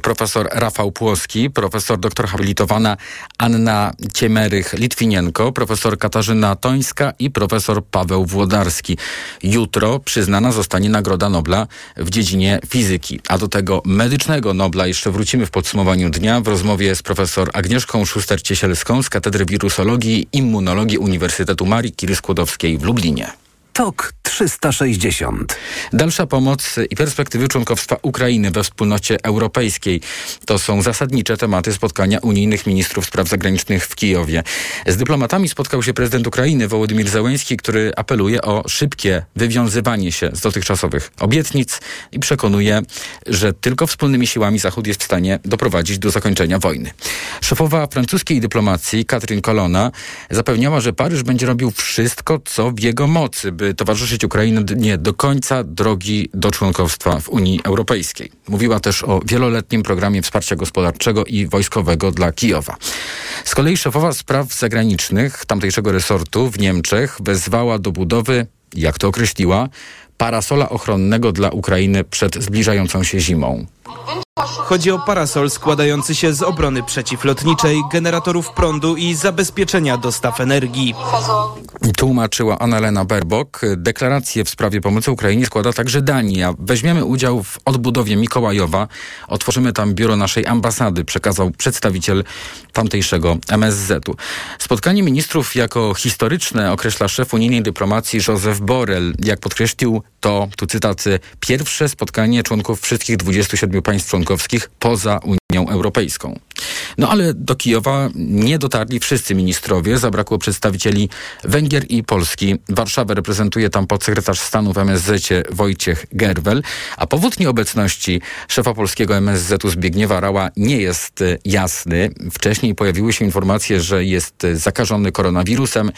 profesor Rafał Płoski, profesor doktor habilitowana Anna Ciemerych-Litwinienko, profesor Katarzyna Tońska i profesor Paweł Włodarski. Jutro przyznana zostanie Nagroda Nobla w dziedzinie fizyki, a do tego medycznego Nobla jeszcze wrócimy w podsumowaniu dnia w rozmowie z profesor Agnieszką Szuster-Ciesielską z Katedry Wirusologii i Immunologii Uniwersytetu Marii Curie-Skłodowskiej w Lublinie. TOK 360. Dalsza pomoc i perspektywy członkostwa Ukrainy we wspólnocie europejskiej. To są zasadnicze tematy spotkania unijnych ministrów spraw zagranicznych w Kijowie. Z dyplomatami spotkał się prezydent Ukrainy Wołodymir Zełenski, który apeluje o szybkie wywiązywanie się z dotychczasowych obietnic i przekonuje, że tylko wspólnymi siłami Zachód jest w stanie doprowadzić do zakończenia wojny. Szefowa francuskiej dyplomacji Katrin Colonna zapewniała, że Paryż będzie robił wszystko, co w jego mocy, by towarzyszyć Ukrainie do końca drogi do członkostwa w Unii Europejskiej. Mówiła też o wieloletnim programie wsparcia gospodarczego i wojskowego dla Kijowa. Z kolei szefowa spraw zagranicznych tamtejszego resortu w Niemczech wezwała do budowy, jak to określiła, parasola ochronnego dla Ukrainy przed zbliżającą się zimą. Chodzi o parasol składający się z obrony przeciwlotniczej, generatorów prądu i zabezpieczenia dostaw energii. Tłumaczyła Annalena Berbok. Deklarację w sprawie pomocy Ukrainie składa także Dania. Weźmiemy udział w odbudowie Mikołajowa. Otworzymy tam biuro naszej ambasady, przekazał przedstawiciel tamtejszego MSZ-u. Spotkanie ministrów jako historyczne określa szef unijnej dyplomacji Joseph Borrell. Jak podkreślił, to, tu cytaty, pierwsze spotkanie członków wszystkich 27 państw członkowskich poza Unią Europejską. No ale do Kijowa nie dotarli wszyscy ministrowie. Zabrakło przedstawicieli Węgier i Polski. Warszawę reprezentuje tam podsekretarz stanu w MSZ Wojciech Gerwel, a powód nieobecności szefa polskiego MSZ-u Zbigniewa Rała nie jest jasny. Wcześniej pojawiły się informacje, że jest zakażony koronawirusem,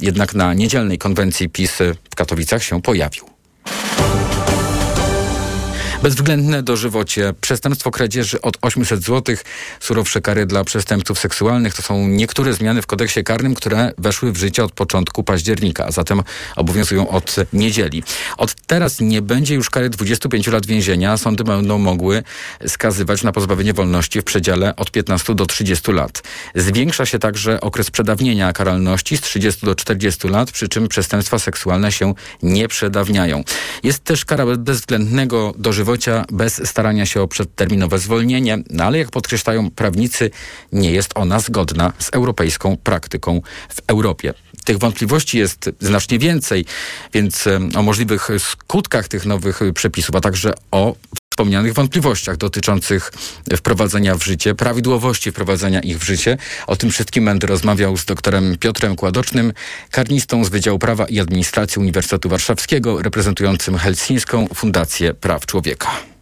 jednak na niedzielnej konwencji PiS w Katowicach się pojawił. Bezwzględne dożywocie, przestępstwo kradzieży od 800 zł, surowsze kary dla przestępców seksualnych to są niektóre zmiany w kodeksie karnym, które weszły w życie od początku października, a zatem obowiązują od niedzieli. Od teraz nie będzie już kary 25 lat więzienia. Sądy będą mogły skazywać na pozbawienie wolności w przedziale od 15 do 30 lat. Zwiększa się także okres przedawnienia karalności z 30 do 40 lat, przy czym przestępstwa seksualne się nie przedawniają. Jest też kara bezwzględnego dożywocia bez starania się o przedterminowe zwolnienie, no ale jak podkreślają prawnicy, nie jest ona zgodna z europejską praktyką w Europie. Tych wątpliwości jest znacznie więcej, więc o możliwych skutkach tych nowych przepisów, a także o wspomnianych wątpliwościach dotyczących wprowadzenia w życie, prawidłowości wprowadzenia ich w życie. O tym wszystkim będę rozmawiał z doktorem Piotrem Kładocznym, karnistą z Wydziału Prawa i Administracji Uniwersytetu Warszawskiego, reprezentującym Helsińską Fundację Praw Człowieka.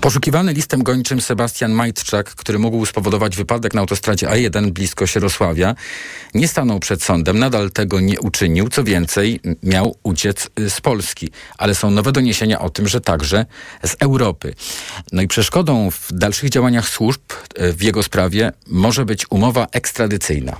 Poszukiwany listem gończym Sebastian Majtczak, który mógł spowodować wypadek na autostradzie A1 blisko Sierosławia, nie stanął przed sądem, nadal tego nie uczynił. Co więcej, miał uciec y, z Polski. Ale są nowe doniesienia o tym, że także z Europy. No i przeszkodą w dalszych działaniach służb y, w jego sprawie może być umowa ekstradycyjna.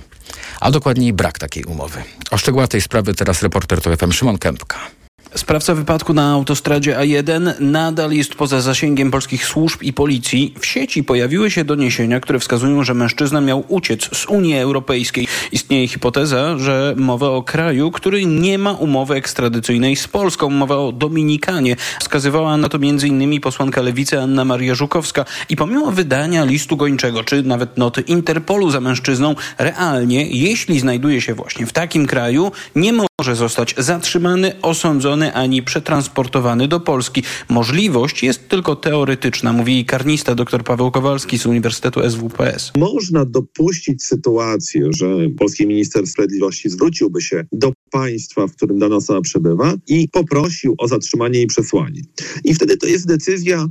A dokładniej brak takiej umowy. O szczegółach tej sprawy teraz reporter to FM Szymon Kępka. Sprawca wypadku na autostradzie A1 nadal jest poza zasięgiem polskich służb i policji. W sieci pojawiły się doniesienia, które wskazują, że mężczyzna miał uciec z Unii Europejskiej. Istnieje hipoteza, że mowa o kraju, który nie ma umowy ekstradycyjnej z Polską. Mowa o Dominikanie. Wskazywała na to m.in. posłanka lewicy Anna Maria Żukowska. I pomimo wydania listu gończego, czy nawet noty Interpolu za mężczyzną, realnie, jeśli znajduje się właśnie w takim kraju, nie może zostać zatrzymany, osądzony ani przetransportowany do Polski. Możliwość jest tylko teoretyczna, mówi karnista dr Paweł Kowalski z Uniwersytetu SWPS. Można dopuścić sytuację, że polski minister sprawiedliwości zwróciłby się do państwa, w którym dana osoba przebywa i poprosił o zatrzymanie jej przesłanie. I wtedy to jest decyzja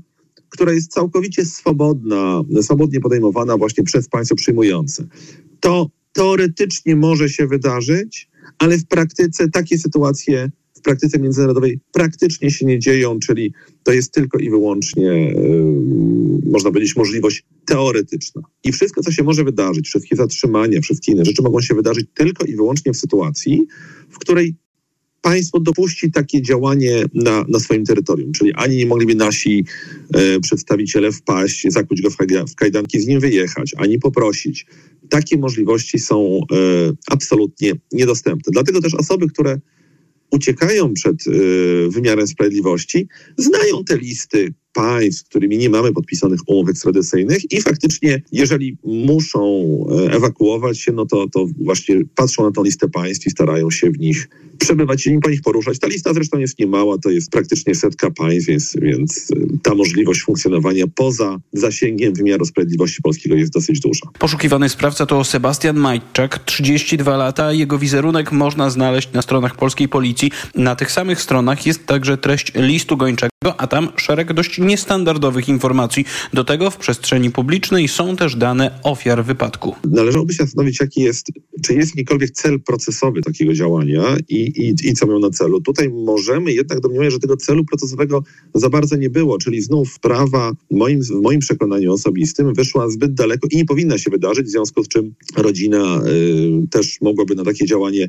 która jest całkowicie swobodna, swobodnie podejmowana właśnie przez państwo przyjmujące. To teoretycznie może się wydarzyć, ale w praktyce takie sytuacje w praktyce międzynarodowej praktycznie się nie dzieją, czyli to jest tylko i wyłącznie, yy, można powiedzieć, możliwość teoretyczna. I wszystko, co się może wydarzyć, wszystkie zatrzymania, wszystkie inne rzeczy mogą się wydarzyć tylko i wyłącznie w sytuacji, w której państwo dopuści takie działanie na, na swoim terytorium, czyli ani nie mogliby nasi e, przedstawiciele wpaść, zakuć go w, w kajdanki, z nim wyjechać, ani poprosić. Takie możliwości są e, absolutnie niedostępne. Dlatego też osoby, które uciekają przed e, wymiarem sprawiedliwości, znają te listy państw, z którymi nie mamy podpisanych umów ekstradycyjnych i faktycznie, jeżeli muszą e, ewakuować się, no to, to właśnie patrzą na tę listę państw i starają się w nich przebywać i po nich poruszać. Ta lista zresztą jest niemała, to jest praktycznie setka państw, więc, więc e, ta możliwość funkcjonowania poza zasięgiem wymiaru sprawiedliwości polskiego jest dosyć duża. Poszukiwany sprawca to Sebastian Majczak, 32 lata. Jego wizerunek można znaleźć na stronach polskiej policji. Na tych samych stronach jest także treść listu gończego, a tam szereg dość niestandardowych informacji. Do tego w przestrzeni publicznej są też dane ofiar wypadku. Należałoby się zastanowić, jaki jest, czy jest jakikolwiek cel procesowy takiego działania i, i, i co miał na celu. Tutaj możemy jednak domniemać, że tego celu procesowego za bardzo nie było, czyli znów sprawa moim, w moim przekonaniu osobistym wyszła zbyt daleko i nie powinna się wydarzyć, w związku z czym rodzina y, też mogłaby na takie działanie,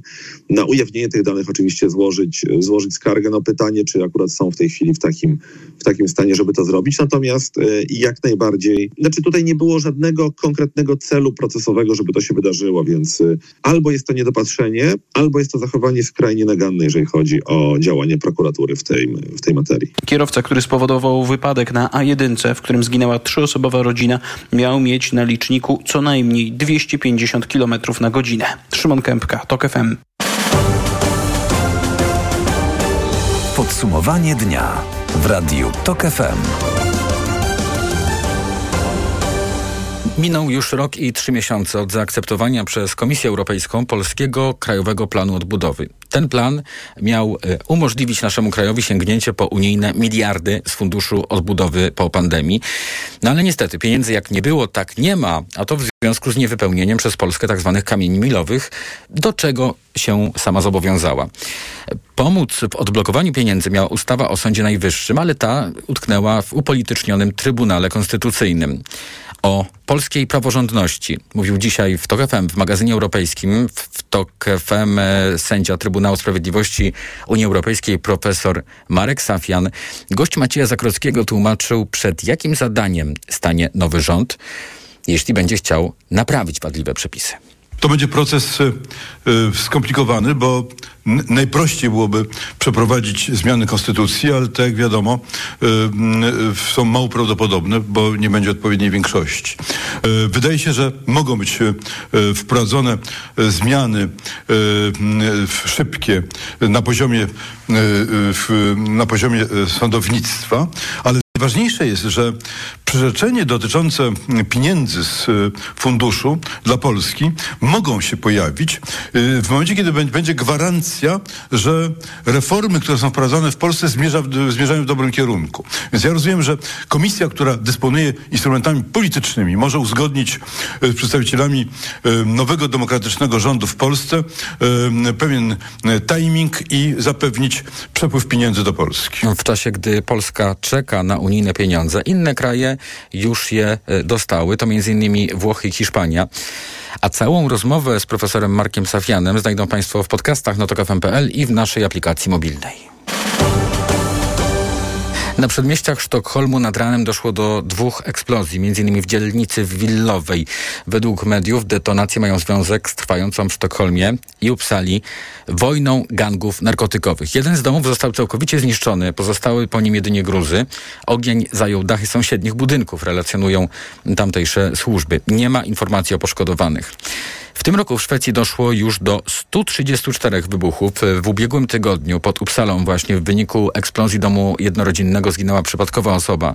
na ujawnienie tych danych oczywiście złożyć, złożyć skargę. No pytanie, czy akurat są w tej chwili w takim, w takim stanie, żeby to zrobić. Natomiast y, jak najbardziej, znaczy tutaj nie było żadnego konkretnego celu procesowego, żeby to się wydarzyło, więc y, albo jest to niedopatrzenie, albo jest to zachowanie skrajnie jeżeli chodzi o działanie prokuratury w tej, w tej materii. Kierowca, który spowodował wypadek na A1, w którym zginęła trzyosobowa rodzina, miał mieć na liczniku co najmniej 250 km na godzinę. Szymon Kępka, TOK FM. Podsumowanie dnia w Radiu TOK FM. Minął już rok i trzy miesiące od zaakceptowania przez Komisję Europejską polskiego Krajowego Planu Odbudowy. Ten plan miał e, umożliwić naszemu krajowi sięgnięcie po unijne miliardy z Funduszu Odbudowy po pandemii. No ale niestety pieniędzy jak nie było, tak nie ma, a to w związku z niewypełnieniem przez Polskę tzw. Tak kamieni milowych, do czego się sama zobowiązała. Pomóc w odblokowaniu pieniędzy miała ustawa o Sądzie Najwyższym, ale ta utknęła w upolitycznionym Trybunale Konstytucyjnym o polskiej praworządności. Mówił dzisiaj w TOK FM, w magazynie europejskim, w TOK FM e, sędzia Trybunału Sprawiedliwości Unii Europejskiej profesor Marek Safian. Gość Macieja Zakrockiego tłumaczył, przed jakim zadaniem stanie nowy rząd, jeśli będzie chciał naprawić wadliwe przepisy. To będzie proces y, skomplikowany, bo najprościej byłoby przeprowadzić zmiany konstytucji, ale tak jak wiadomo y, y, są mało prawdopodobne, bo nie będzie odpowiedniej większości. Wydaje się, że mogą być wprowadzone zmiany szybkie na poziomie, na poziomie sądownictwa, ale Ważniejsze jest, że przyrzeczenie dotyczące pieniędzy z y, funduszu dla Polski mogą się pojawić y, w momencie, kiedy będzie gwarancja, że reformy, które są wprowadzane w Polsce zmierza, zmierzają w dobrym kierunku. Więc ja rozumiem, że komisja, która dysponuje instrumentami politycznymi, może uzgodnić y, z przedstawicielami nowego demokratycznego rządu w Polsce pewien timing i zapewnić przepływ pieniędzy do Polski. W czasie, gdy Polska czeka na unijne pieniądze. Inne kraje już je e, dostały, to m.in. Włochy i Hiszpania. A całą rozmowę z profesorem Markiem Safianem znajdą Państwo w podcastach notokafm.pl i w naszej aplikacji mobilnej. Na przedmieściach Sztokholmu nad ranem doszło do dwóch eksplozji, m.in. w dzielnicy Willowej. Według mediów detonacje mają związek z trwającą w Sztokholmie i Uppsali wojną gangów narkotykowych. Jeden z domów został całkowicie zniszczony, pozostały po nim jedynie gruzy. Ogień zajął dachy sąsiednich budynków, relacjonują tamtejsze służby. Nie ma informacji o poszkodowanych. W tym roku w Szwecji doszło już do 134 wybuchów. W ubiegłym tygodniu pod Uppsalą właśnie w wyniku eksplozji domu jednorodzinnego zginęła przypadkowa osoba.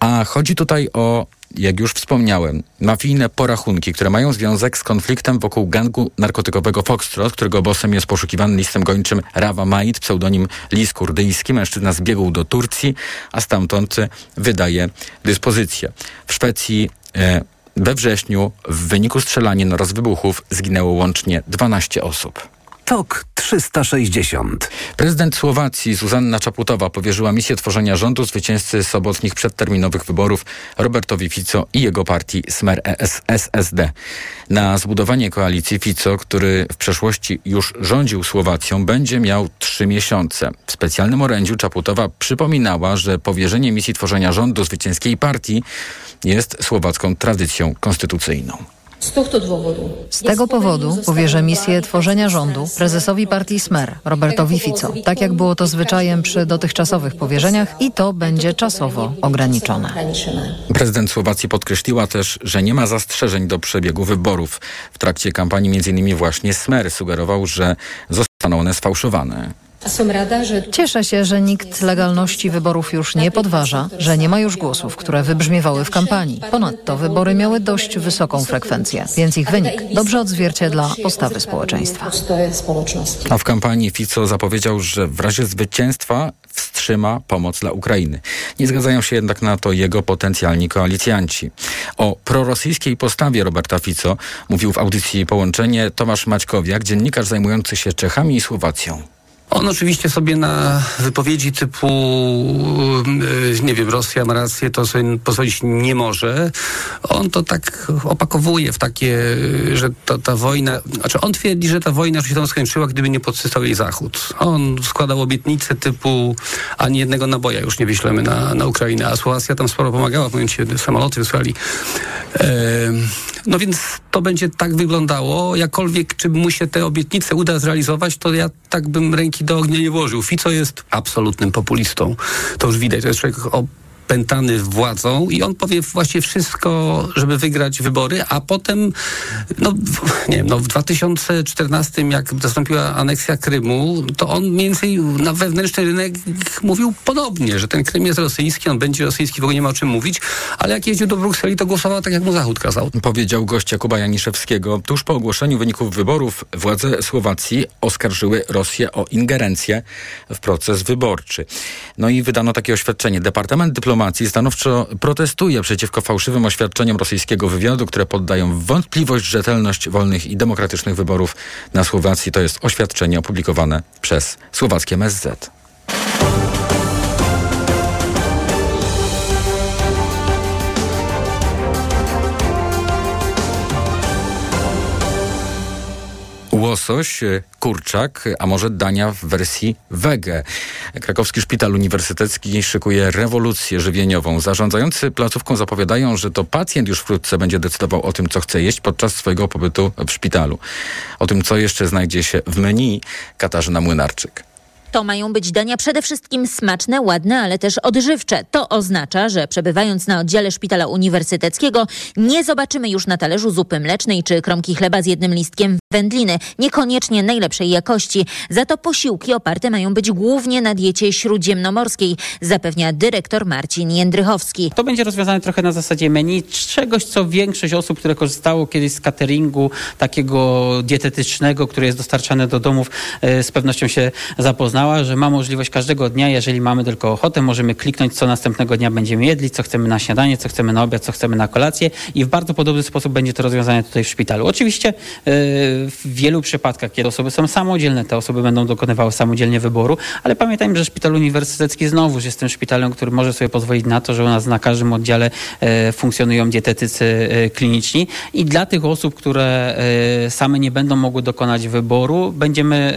A chodzi tutaj o jak już wspomniałem, mafijne porachunki, które mają związek z konfliktem wokół gangu narkotykowego Foxtrot, którego bosem jest poszukiwany listem gończym Rawa Maid, pseudonim Lis Kurdyjski. Mężczyzna zbiegł do Turcji, a stamtąd wydaje dyspozycję. W Szwecji e, we wrześniu w wyniku strzelanin oraz wybuchów zginęło łącznie 12 osób. TOK 360. Prezydent Słowacji Zuzanna Czaputowa powierzyła misję tworzenia rządu zwycięzcy sobotnich przedterminowych wyborów Robertowi Fico i jego partii Smer ES SSD. Na zbudowanie koalicji Fico, który w przeszłości już rządził Słowacją, będzie miał trzy miesiące. W specjalnym orędziu Czaputowa przypominała, że powierzenie misji tworzenia rządu zwycięskiej partii jest słowacką tradycją konstytucyjną. Z tego powodu powierzę misję tworzenia rządu prezesowi partii Smer, Robertowi Fico, tak jak było to zwyczajem przy dotychczasowych powierzeniach i to będzie czasowo ograniczone. Prezydent Słowacji podkreśliła też, że nie ma zastrzeżeń do przebiegu wyborów. W trakcie kampanii m.in. właśnie Smer sugerował, że zostaną one sfałszowane. Cieszę się, że nikt legalności wyborów już nie podważa, że nie ma już głosów, które wybrzmiewały w kampanii. Ponadto wybory miały dość wysoką frekwencję, więc ich wynik dobrze odzwierciedla postawy społeczeństwa. A w kampanii Fico zapowiedział, że w razie zwycięstwa wstrzyma pomoc dla Ukrainy. Nie zgadzają się jednak na to jego potencjalni koalicjanci. O prorosyjskiej postawie Roberta Fico mówił w audycji Połączenie Tomasz Maćkowiak, dziennikarz zajmujący się Czechami i Słowacją. On oczywiście sobie na wypowiedzi typu, yy, nie wiem, Rosja ma rację, to sobie pozwolić nie może. On to tak opakowuje w takie, że ta, ta wojna, znaczy on twierdzi, że ta wojna już się tam skończyła, gdyby nie podsycał jej Zachód. On składał obietnice typu, ani jednego naboja już nie wyślemy na, na Ukrainę, a Słowacja tam sporo pomagała, w momencie samoloty wysłali. No więc to będzie tak wyglądało, jakkolwiek czy mu się te obietnice uda zrealizować, to ja tak bym ręki do ognia nie włożył. Fico jest absolutnym populistą. To już widać. To jest człowiek o pętany władzą i on powie właśnie wszystko, żeby wygrać wybory, a potem, no nie wiem, no w 2014, jak nastąpiła aneksja Krymu, to on mniej więcej na wewnętrzny rynek mówił podobnie, że ten Krym jest rosyjski, on będzie rosyjski, w ogóle nie ma o czym mówić, ale jak jeździł do Brukseli, to głosował tak, jak mu Zachód kazał. Powiedział gość Jakuba Janiszewskiego. Tuż po ogłoszeniu wyników wyborów władze Słowacji oskarżyły Rosję o ingerencję w proces wyborczy. No i wydano takie oświadczenie. Departament Dyplomacji dyplomacji stanowczo protestuje przeciwko fałszywym oświadczeniom rosyjskiego wywiadu, które poddają wątpliwość rzetelność wolnych i demokratycznych wyborów na Słowacji. To jest oświadczenie opublikowane przez słowackie MSZ. Łosoś, e, kurczak, a może dania w wersji wege. Krakowski Szpital Uniwersytecki szykuje rewolucję żywieniową. Zarządzający placówką zapowiadają, że to pacjent już wkrótce będzie decydował o tym, co chce jeść podczas swojego pobytu w szpitalu. O tym, co jeszcze znajdzie się w menu, Katarzyna Młynarczyk. To mają być dania przede wszystkim smaczne, ładne, ale też odżywcze. To oznacza, że przebywając na oddziale szpitala uniwersyteckiego nie zobaczymy już na talerzu zupy mlecznej czy kromki chleba z jednym listkiem wędliny, niekoniecznie najlepszej jakości. Za to posiłki oparte mają być głównie na diecie śródziemnomorskiej, zapewnia dyrektor Marcin Jędrychowski. To będzie rozwiązane trochę na zasadzie menu, czegoś, co większość osób, które korzystało kiedyś z cateringu takiego dietetycznego, który jest dostarczany do domów, e, z pewnością się zapoznała, że ma możliwość każdego dnia, jeżeli mamy tylko ochotę, możemy kliknąć, co następnego dnia będziemy jedli, co chcemy na śniadanie, co chcemy na obiad, co chcemy na kolację i w bardzo podobny sposób będzie to rozwiązane tutaj w szpitalu. Oczywiście yy, w wielu przypadkach, kiedy osoby są samodzielne, te osoby będą dokonywały samodzielnie wyboru, ale pamiętajmy, że szpital uniwersytecki znowuż jest tym szpitalem, który może sobie pozwolić na to, że u nas na każdym oddziale e, funkcjonują dietetycy e, kliniczni i dla tych osób, które e, same nie będą mogły dokonać wyboru, będziemy,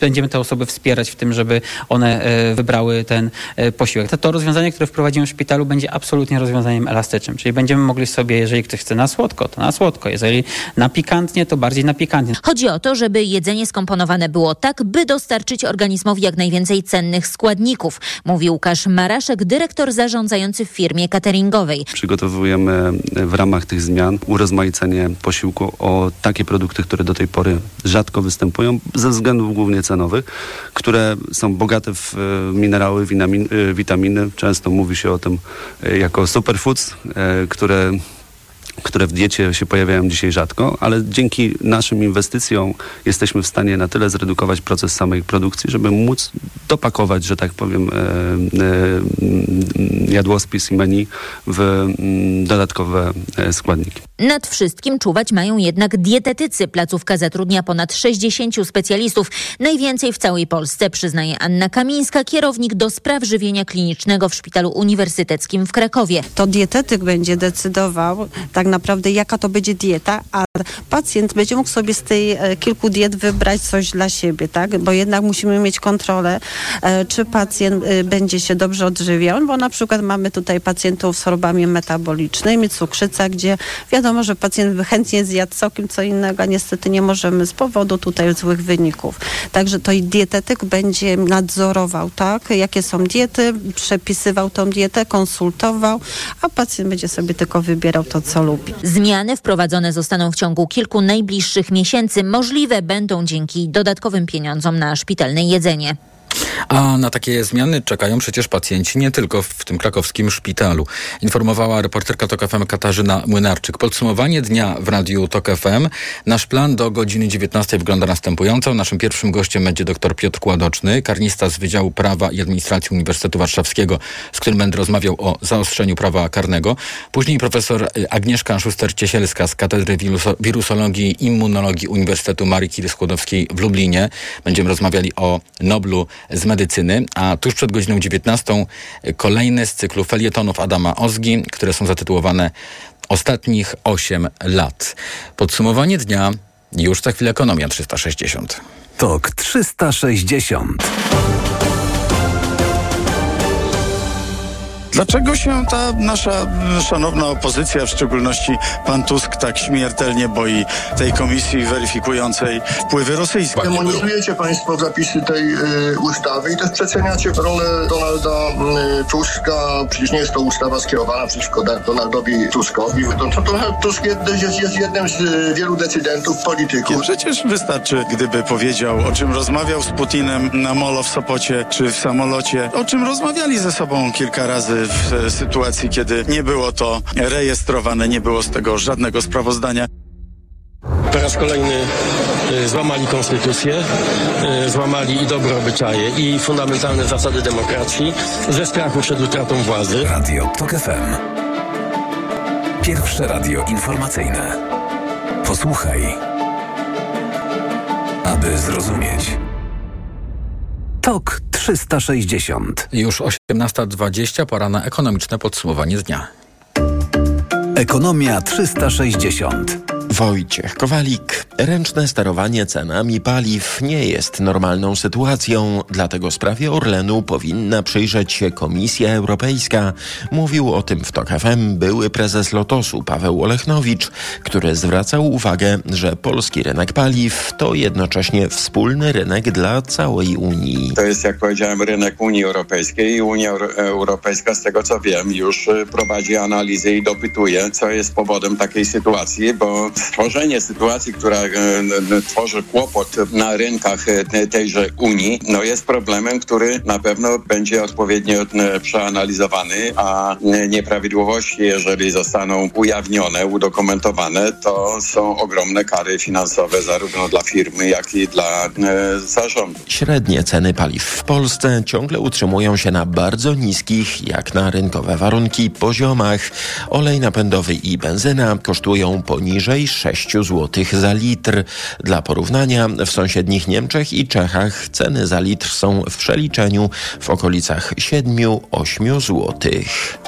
będziemy te osoby wspierać w tym, żeby one wybrały ten posiłek. To, to rozwiązanie, które wprowadzimy w szpitalu będzie absolutnie rozwiązaniem elastycznym, czyli będziemy mogli sobie, jeżeli ktoś chce na słodko, to na słodko, jeżeli na pikantnie, to bardziej na pikantnie. Chodzi o to, żeby jedzenie skomponowane było tak, by dostarczyć organizmowi jak najwięcej cennych składników, mówi Łukasz Maraszek, dyrektor zarządzający w firmie cateringowej. Przygotowujemy w ramach tych zmian urozmaicenie posiłku o takie produkty, które do tej pory rzadko występują, ze względów głównie cenowych, które są bogate w e, minerały, e, witaminy. Często mówi się o tym e, jako superfoods, które które w diecie się pojawiają dzisiaj rzadko, ale dzięki naszym inwestycjom jesteśmy w stanie na tyle zredukować proces samej produkcji, żeby móc dopakować, że tak powiem, jadłospis i menu w dodatkowe składniki. Nad wszystkim czuwać mają jednak dietetycy. Placówka zatrudnia ponad 60 specjalistów. Najwięcej w całej Polsce, przyznaje Anna Kamińska, kierownik do spraw żywienia klinicznego w Szpitalu Uniwersyteckim w Krakowie. To dietetyk będzie decydował tak naprawdę, jaka to będzie dieta, a pacjent będzie mógł sobie z tej e, kilku diet wybrać coś dla siebie, tak? Bo jednak musimy mieć kontrolę, e, czy pacjent e, będzie się dobrze odżywiał, bo na przykład mamy tutaj pacjentów z chorobami metabolicznymi, cukrzyca, gdzie wiadomo, że pacjent chętnie zjadł całkiem co innego, a niestety nie możemy z powodu tutaj złych wyników. Także to i dietetyk będzie nadzorował, tak? Jakie są diety, przepisywał tą dietę, konsultował, a pacjent będzie sobie tylko wybierał to, co lubi. Zmiany wprowadzone zostaną w ciągu kilku najbliższych miesięcy. Możliwe będą dzięki dodatkowym pieniądzom na szpitalne jedzenie. A na takie zmiany czekają przecież pacjenci nie tylko w tym krakowskim szpitalu. Informowała reporterka TOK FM Katarzyna Młynarczyk. Podsumowanie dnia w radiu TOK FM. Nasz plan do godziny 19 wygląda następująco. Naszym pierwszym gościem będzie dr Piotr Kładoczny, karnista z Wydziału Prawa i Administracji Uniwersytetu Warszawskiego, z którym będę rozmawiał o zaostrzeniu prawa karnego. Później profesor Agnieszka Szuster-Ciesielska z Katedry Wirusologii i Immunologii Uniwersytetu Marii Curie-Skłodowskiej w Lublinie. Będziemy rozmawiali o Noblu z medycyny, a tuż przed godziną 19 kolejne z cyklu felietonów Adama Ozgi, które są zatytułowane Ostatnich 8 lat. Podsumowanie dnia już za chwilę Ekonomia 360. Tok 360. Dlaczego się ta nasza szanowna opozycja, w szczególności pan Tusk, tak śmiertelnie boi tej komisji weryfikującej wpływy rosyjskie? Demonizujecie państwo zapisy tej y, ustawy i też przeceniacie rolę Donalda y, Tuska. Przecież nie jest to ustawa skierowana przeciwko Donaldowi Tuskowi. To, to Donald Tusk jest, jest jednym z y, wielu decydentów, polityków. Przecież wystarczy, gdyby powiedział, o czym rozmawiał z Putinem na molo w Sopocie czy w samolocie, o czym rozmawiali ze sobą kilka razy w sytuacji, kiedy nie było to rejestrowane, nie było z tego żadnego sprawozdania. Po raz kolejny y, złamali konstytucję, y, złamali i dobre obyczaje, i fundamentalne zasady demokracji ze strachu przed utratą władzy. Radio TOK FM. Pierwsze radio informacyjne. Posłuchaj, aby zrozumieć. TOK 360. Już 18.20, pora na ekonomiczne podsumowanie dnia. Ekonomia 360. Wojciech Kowalik. Ręczne sterowanie cenami paliw nie jest normalną sytuacją, dlatego sprawie Orlenu powinna przyjrzeć się Komisja Europejska. Mówił o tym w TOK FM były prezes Lotosu Paweł Olechnowicz, który zwracał uwagę, że polski rynek paliw to jednocześnie wspólny rynek dla całej Unii. To jest, jak powiedziałem, rynek Unii Europejskiej i Unia Europejska, z tego co wiem, już prowadzi analizy i dopytuje, co jest powodem takiej sytuacji, bo stworzenie sytuacji, która e, tworzy kłopot na rynkach e, tejże Unii, no jest problemem, który na pewno będzie odpowiednio e, przeanalizowany, a nieprawidłowości, jeżeli zostaną ujawnione, udokumentowane, to są ogromne kary finansowe zarówno dla firmy, jak i dla zarządu. Średnie ceny paliw w Polsce ciągle utrzymują się na bardzo niskich, jak na rynkowe warunki, poziomach. Olej napędowy i benzyna kosztują poniżej 6 zł za litr. Dla porównania w sąsiednich Niemczech i Czechach ceny za litr są w przeliczeniu w okolicach 7-8 złotych.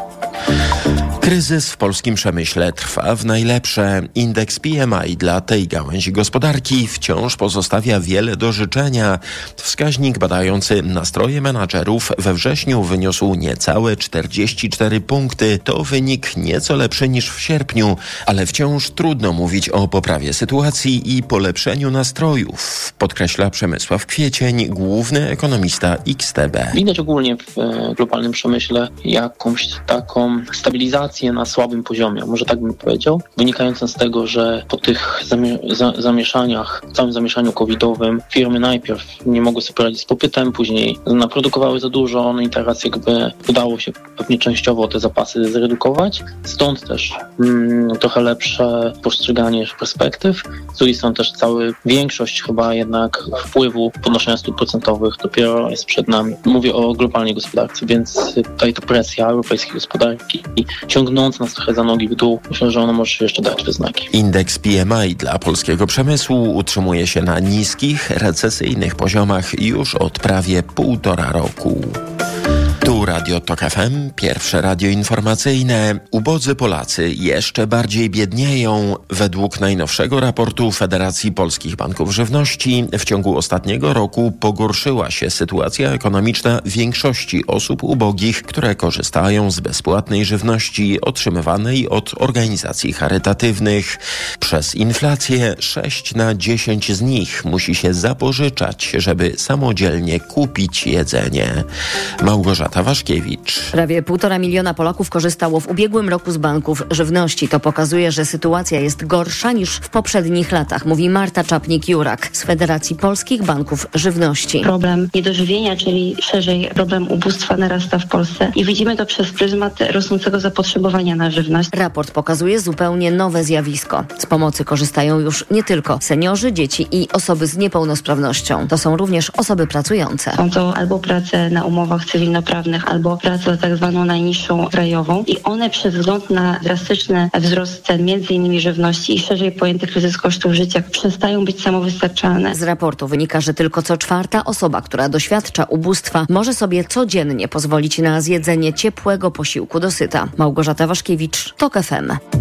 Kryzys w polskim przemyśle trwa w najlepsze. Indeks PMI dla tej gałęzi gospodarki wciąż pozostawia wiele do życzenia. Wskaźnik badający nastroje menadżerów we wrześniu wyniósł niecałe 44 punkty. To wynik nieco lepszy niż w sierpniu, ale wciąż trudno mówić o poprawie sytuacji i polepszeniu nastrojów, podkreśla Przemysław Kwiecień, główny ekonomista XTB. Widać ogólnie w e, globalnym przemyśle jakąś taką stabilizację na słabym poziomie, może tak bym powiedział, wynikającą z tego, że po tych zamie za zamieszaniach, całym zamieszaniu covidowym, firmy najpierw nie mogły sobie poradzić z popytem, później naprodukowały za dużo, no i teraz jakby udało się pewnie częściowo te zapasy zredukować, stąd też mm, trochę lepsze postrzeganie perspektyw, z drugiej strony też cały, większość chyba jednak wpływu podnoszenia stóp procentowych dopiero jest przed nami. Mówię o globalnej gospodarce, więc tutaj ta presja europejskiej gospodarki ciągle ciągnące nas trochę za nogi w dół. Myślę, że ono może jeszcze dać we znaki. Indeks PMI dla polskiego przemysłu utrzymuje się na niskich, recesyjnych poziomach już od prawie półtora roku. Radio Tok FM, pierwsze radio informacyjne. Ubodzy Polacy jeszcze bardziej biednieją. Według najnowszego raportu Federacji Polskich Banków Żywności w ciągu ostatniego roku pogorszyła się sytuacja ekonomiczna większości osób ubogich, które korzystają z bezpłatnej żywności otrzymywanej od organizacji charytatywnych. Przez inflację 6 na 10 z nich musi się zapożyczać, żeby samodzielnie kupić jedzenie. Małgorzata Waszkiewicz. Prawie półtora miliona Polaków korzystało w ubiegłym roku z banków żywności. To pokazuje, że sytuacja jest gorsza niż w poprzednich latach, mówi Marta Czapnik-Jurak z Federacji Polskich Banków Żywności. Problem niedożywienia, czyli szerzej problem ubóstwa narasta w Polsce i widzimy to przez pryzmat rosnącego zapotrzebowania na żywność. Raport pokazuje zupełnie nowe zjawisko. Z pomocy korzystają już nie tylko seniorzy, dzieci i osoby z niepełnosprawnością. To są również osoby pracujące. Są to albo prace na umowach cywilnoprawnych, albo pracę tak zwaną najniższą krajową i one przez wzgląd na drastyczny wzrost cen między innymi żywności i szerzej pojęty kryzys kosztów życia przestają być samowystarczalne. Z raportu wynika, że tylko co czwarta osoba, która doświadcza ubóstwa, może sobie codziennie pozwolić na zjedzenie ciepłego posiłku dosyta. Małgorzata Waszkiewicz, TOK FM.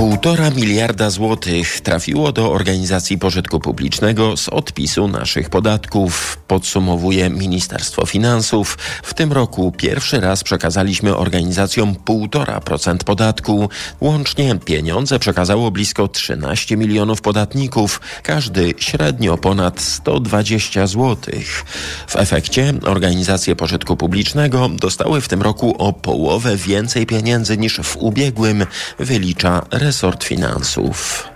Półtora miliarda złotych trafiło do organizacji pożytku publicznego z odpisu naszych podatków, podsumowuje Ministerstwo Finansów. W tym roku pierwszy raz przekazaliśmy organizacjom 1,5% podatku. Łącznie pieniądze przekazało blisko 13 milionów podatników, każdy średnio ponad 120 złotych. W efekcie organizacje pożytku publicznego dostały w tym roku o połowę więcej pieniędzy niż w ubiegłym, wylicza resort finansów.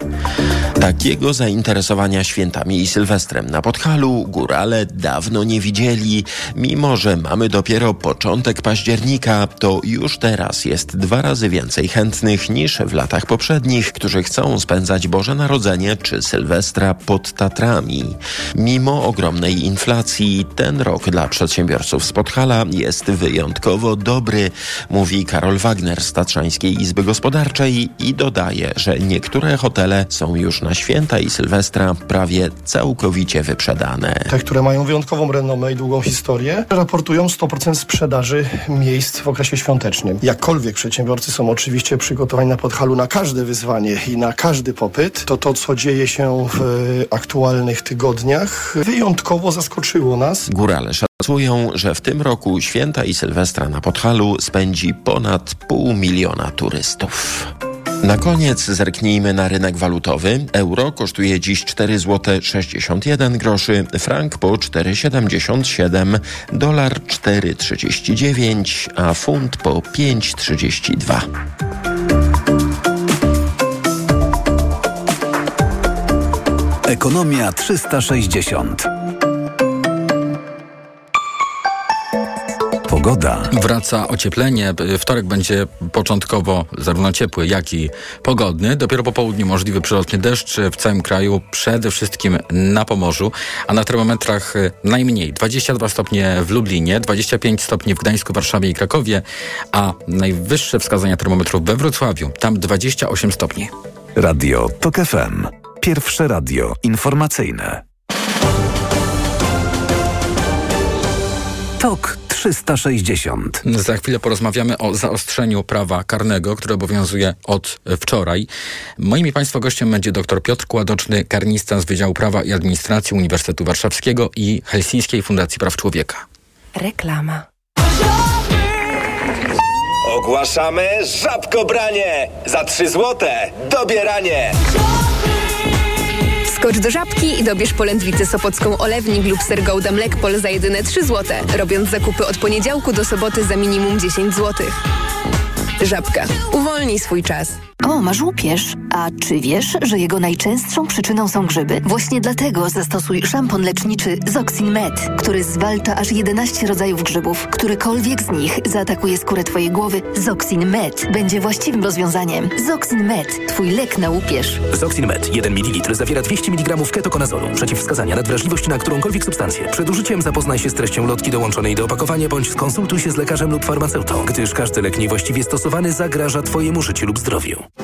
Takiego zainteresowania świętami i Sylwestrem na Podhalu górale dawno nie widzieli. Mimo, że mamy dopiero początek października, to już teraz jest dwa razy więcej chętnych niż w latach poprzednich, którzy chcą spędzać Boże Narodzenie czy Sylwestra pod Tatrami. Mimo ogromnej inflacji, ten rok dla przedsiębiorców z Podhala jest wyjątkowo dobry, mówi Karol Wagner z Tatrzańskiej Izby Gospodarczej i dodaje, że niektóre hotele są już na święta i Sylwestra prawie całkowicie wyprzedane. Te, które mają wyjątkową renomę i długą historię, raportują 100% sprzedaży miejsc w okresie świątecznym. Jakkolwiek przedsiębiorcy są oczywiście przygotowani na Podhalu na każde wyzwanie i na każdy popyt, to to, co dzieje się w aktualnych tygodniach, wyjątkowo zaskoczyło nas. Górale szacują, że w tym roku święta i Sylwestra na Podhalu spędzi ponad pół miliona turystów. Na koniec zerknijmy na rynek walutowy. Euro kosztuje dziś 4 zł 61 groszy, frank po 4,77, dolar 4,39, a funt po 5,32. Ekonomia 360. Pogoda. Wraca ocieplenie. Wtorek będzie początkowo zarówno ciepły, jak i pogodny. Dopiero po południu możliwy przelotny deszcz w całym kraju, przede wszystkim na Pomorzu, a na termometrach najmniej 22 stopnie w Lublinie, 25 stopni w Gdańsku, Warszawie i Krakowie, a najwyższe wskazania termometrów we Wrocławiu, tam 28 stopni. Radio TOK FM. Pierwsze radio informacyjne. TOK 360. Za chwilę porozmawiamy o zaostrzeniu prawa karnego, które obowiązuje od wczoraj. Moim i Państwa gościem będzie dr Piotr Kładoczny, karnista z Wydziału Prawa i Administracji Uniwersytetu Warszawskiego i Helsińskiej Fundacji Praw Człowieka. Reklama. Ogłaszamy żabkobranie! Za 3 złote dobieranie! Skocz do Żabki i dobierz polędwicę sopocką olewnik lub ser Gouda Mlekpol za jedyne 3 zł, robiąc zakupy od poniedziałku do soboty za minimum 10 zł. Żabka. Uwolnij swój czas. O, masz łupież. A czy wiesz, że jego najczęstszą przyczyną są grzyby? Właśnie dlatego zastosuj szampon leczniczy Zoxin Med, który zwalcza aż 11 rodzajów grzybów. Którykolwiek z nich zaatakuje skórę twojej głowy, Zoxin Med będzie właściwym rozwiązaniem. Zoxin Med, twój lek na łupież. Zoxin Med 1 ml zawiera 200 mg ketokonazolu. Przeciwwskazania na wrażliwość na którąkolwiek substancję. Przed użyciem zapoznaj się z treścią lotki dołączonej do opakowania bądź skonsultuj się z lekarzem lub farmaceutą, gdyż każdy lek niewłaściwie stosowany niedostosowany zagraża Twojemu życiu lub zdrowiu.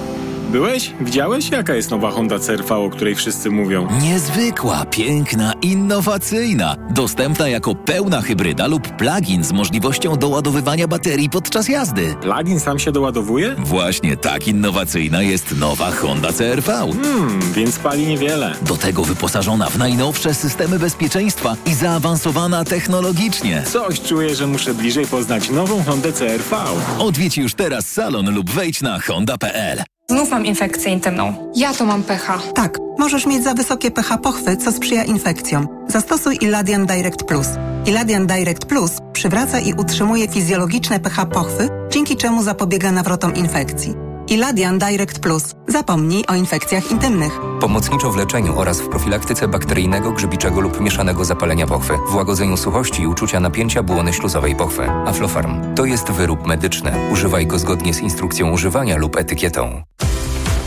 Byłeś? Widziałeś, jaka jest nowa Honda CRV, o której wszyscy mówią? Niezwykła, piękna, innowacyjna. Dostępna jako pełna hybryda lub plug-in z możliwością doładowywania baterii podczas jazdy. Plug-in sam się doładowuje? Właśnie tak innowacyjna jest nowa Honda CRV. Hmm, więc pali niewiele. Do tego wyposażona w najnowsze systemy bezpieczeństwa i zaawansowana technologicznie. Coś czuję, że muszę bliżej poznać nową Hondę CRV. Odwiedź już teraz salon lub wejdź na honda.pl. Znów mam infekcję intymną. Ja to mam pH. Tak, możesz mieć za wysokie pH pochwy, co sprzyja infekcjom. Zastosuj Iladian Direct Plus. Iladian Direct Plus przywraca i utrzymuje fizjologiczne pH pochwy, dzięki czemu zapobiega nawrotom infekcji. Iladian Direct Plus. Zapomnij o infekcjach intymnych. Pomocniczo w leczeniu oraz w profilaktyce bakteryjnego, grzybiczego lub mieszanego zapalenia pochwy, w łagodzeniu suchości i uczucia napięcia błony śluzowej pochwy. Aflofarm to jest wyrób medyczny. Używaj go zgodnie z instrukcją używania lub etykietą.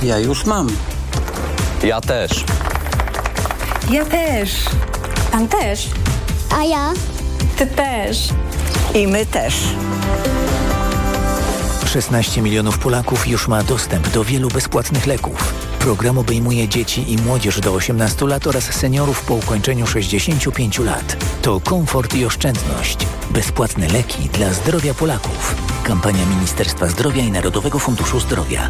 Ja już mam. Ja też. Ja też. Pan też. A ja? Ty też. I my też. 16 milionów Polaków już ma dostęp do wielu bezpłatnych leków. Program obejmuje dzieci i młodzież do 18 lat oraz seniorów po ukończeniu 65 lat. To komfort i oszczędność. Bezpłatne leki dla zdrowia Polaków. Kampania Ministerstwa Zdrowia i Narodowego Funduszu Zdrowia.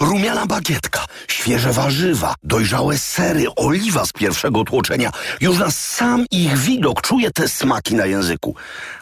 Rumiana bagietka, świeże warzywa, dojrzałe sery, oliwa z pierwszego tłoczenia. Już na sam ich widok czuję te smaki na języku.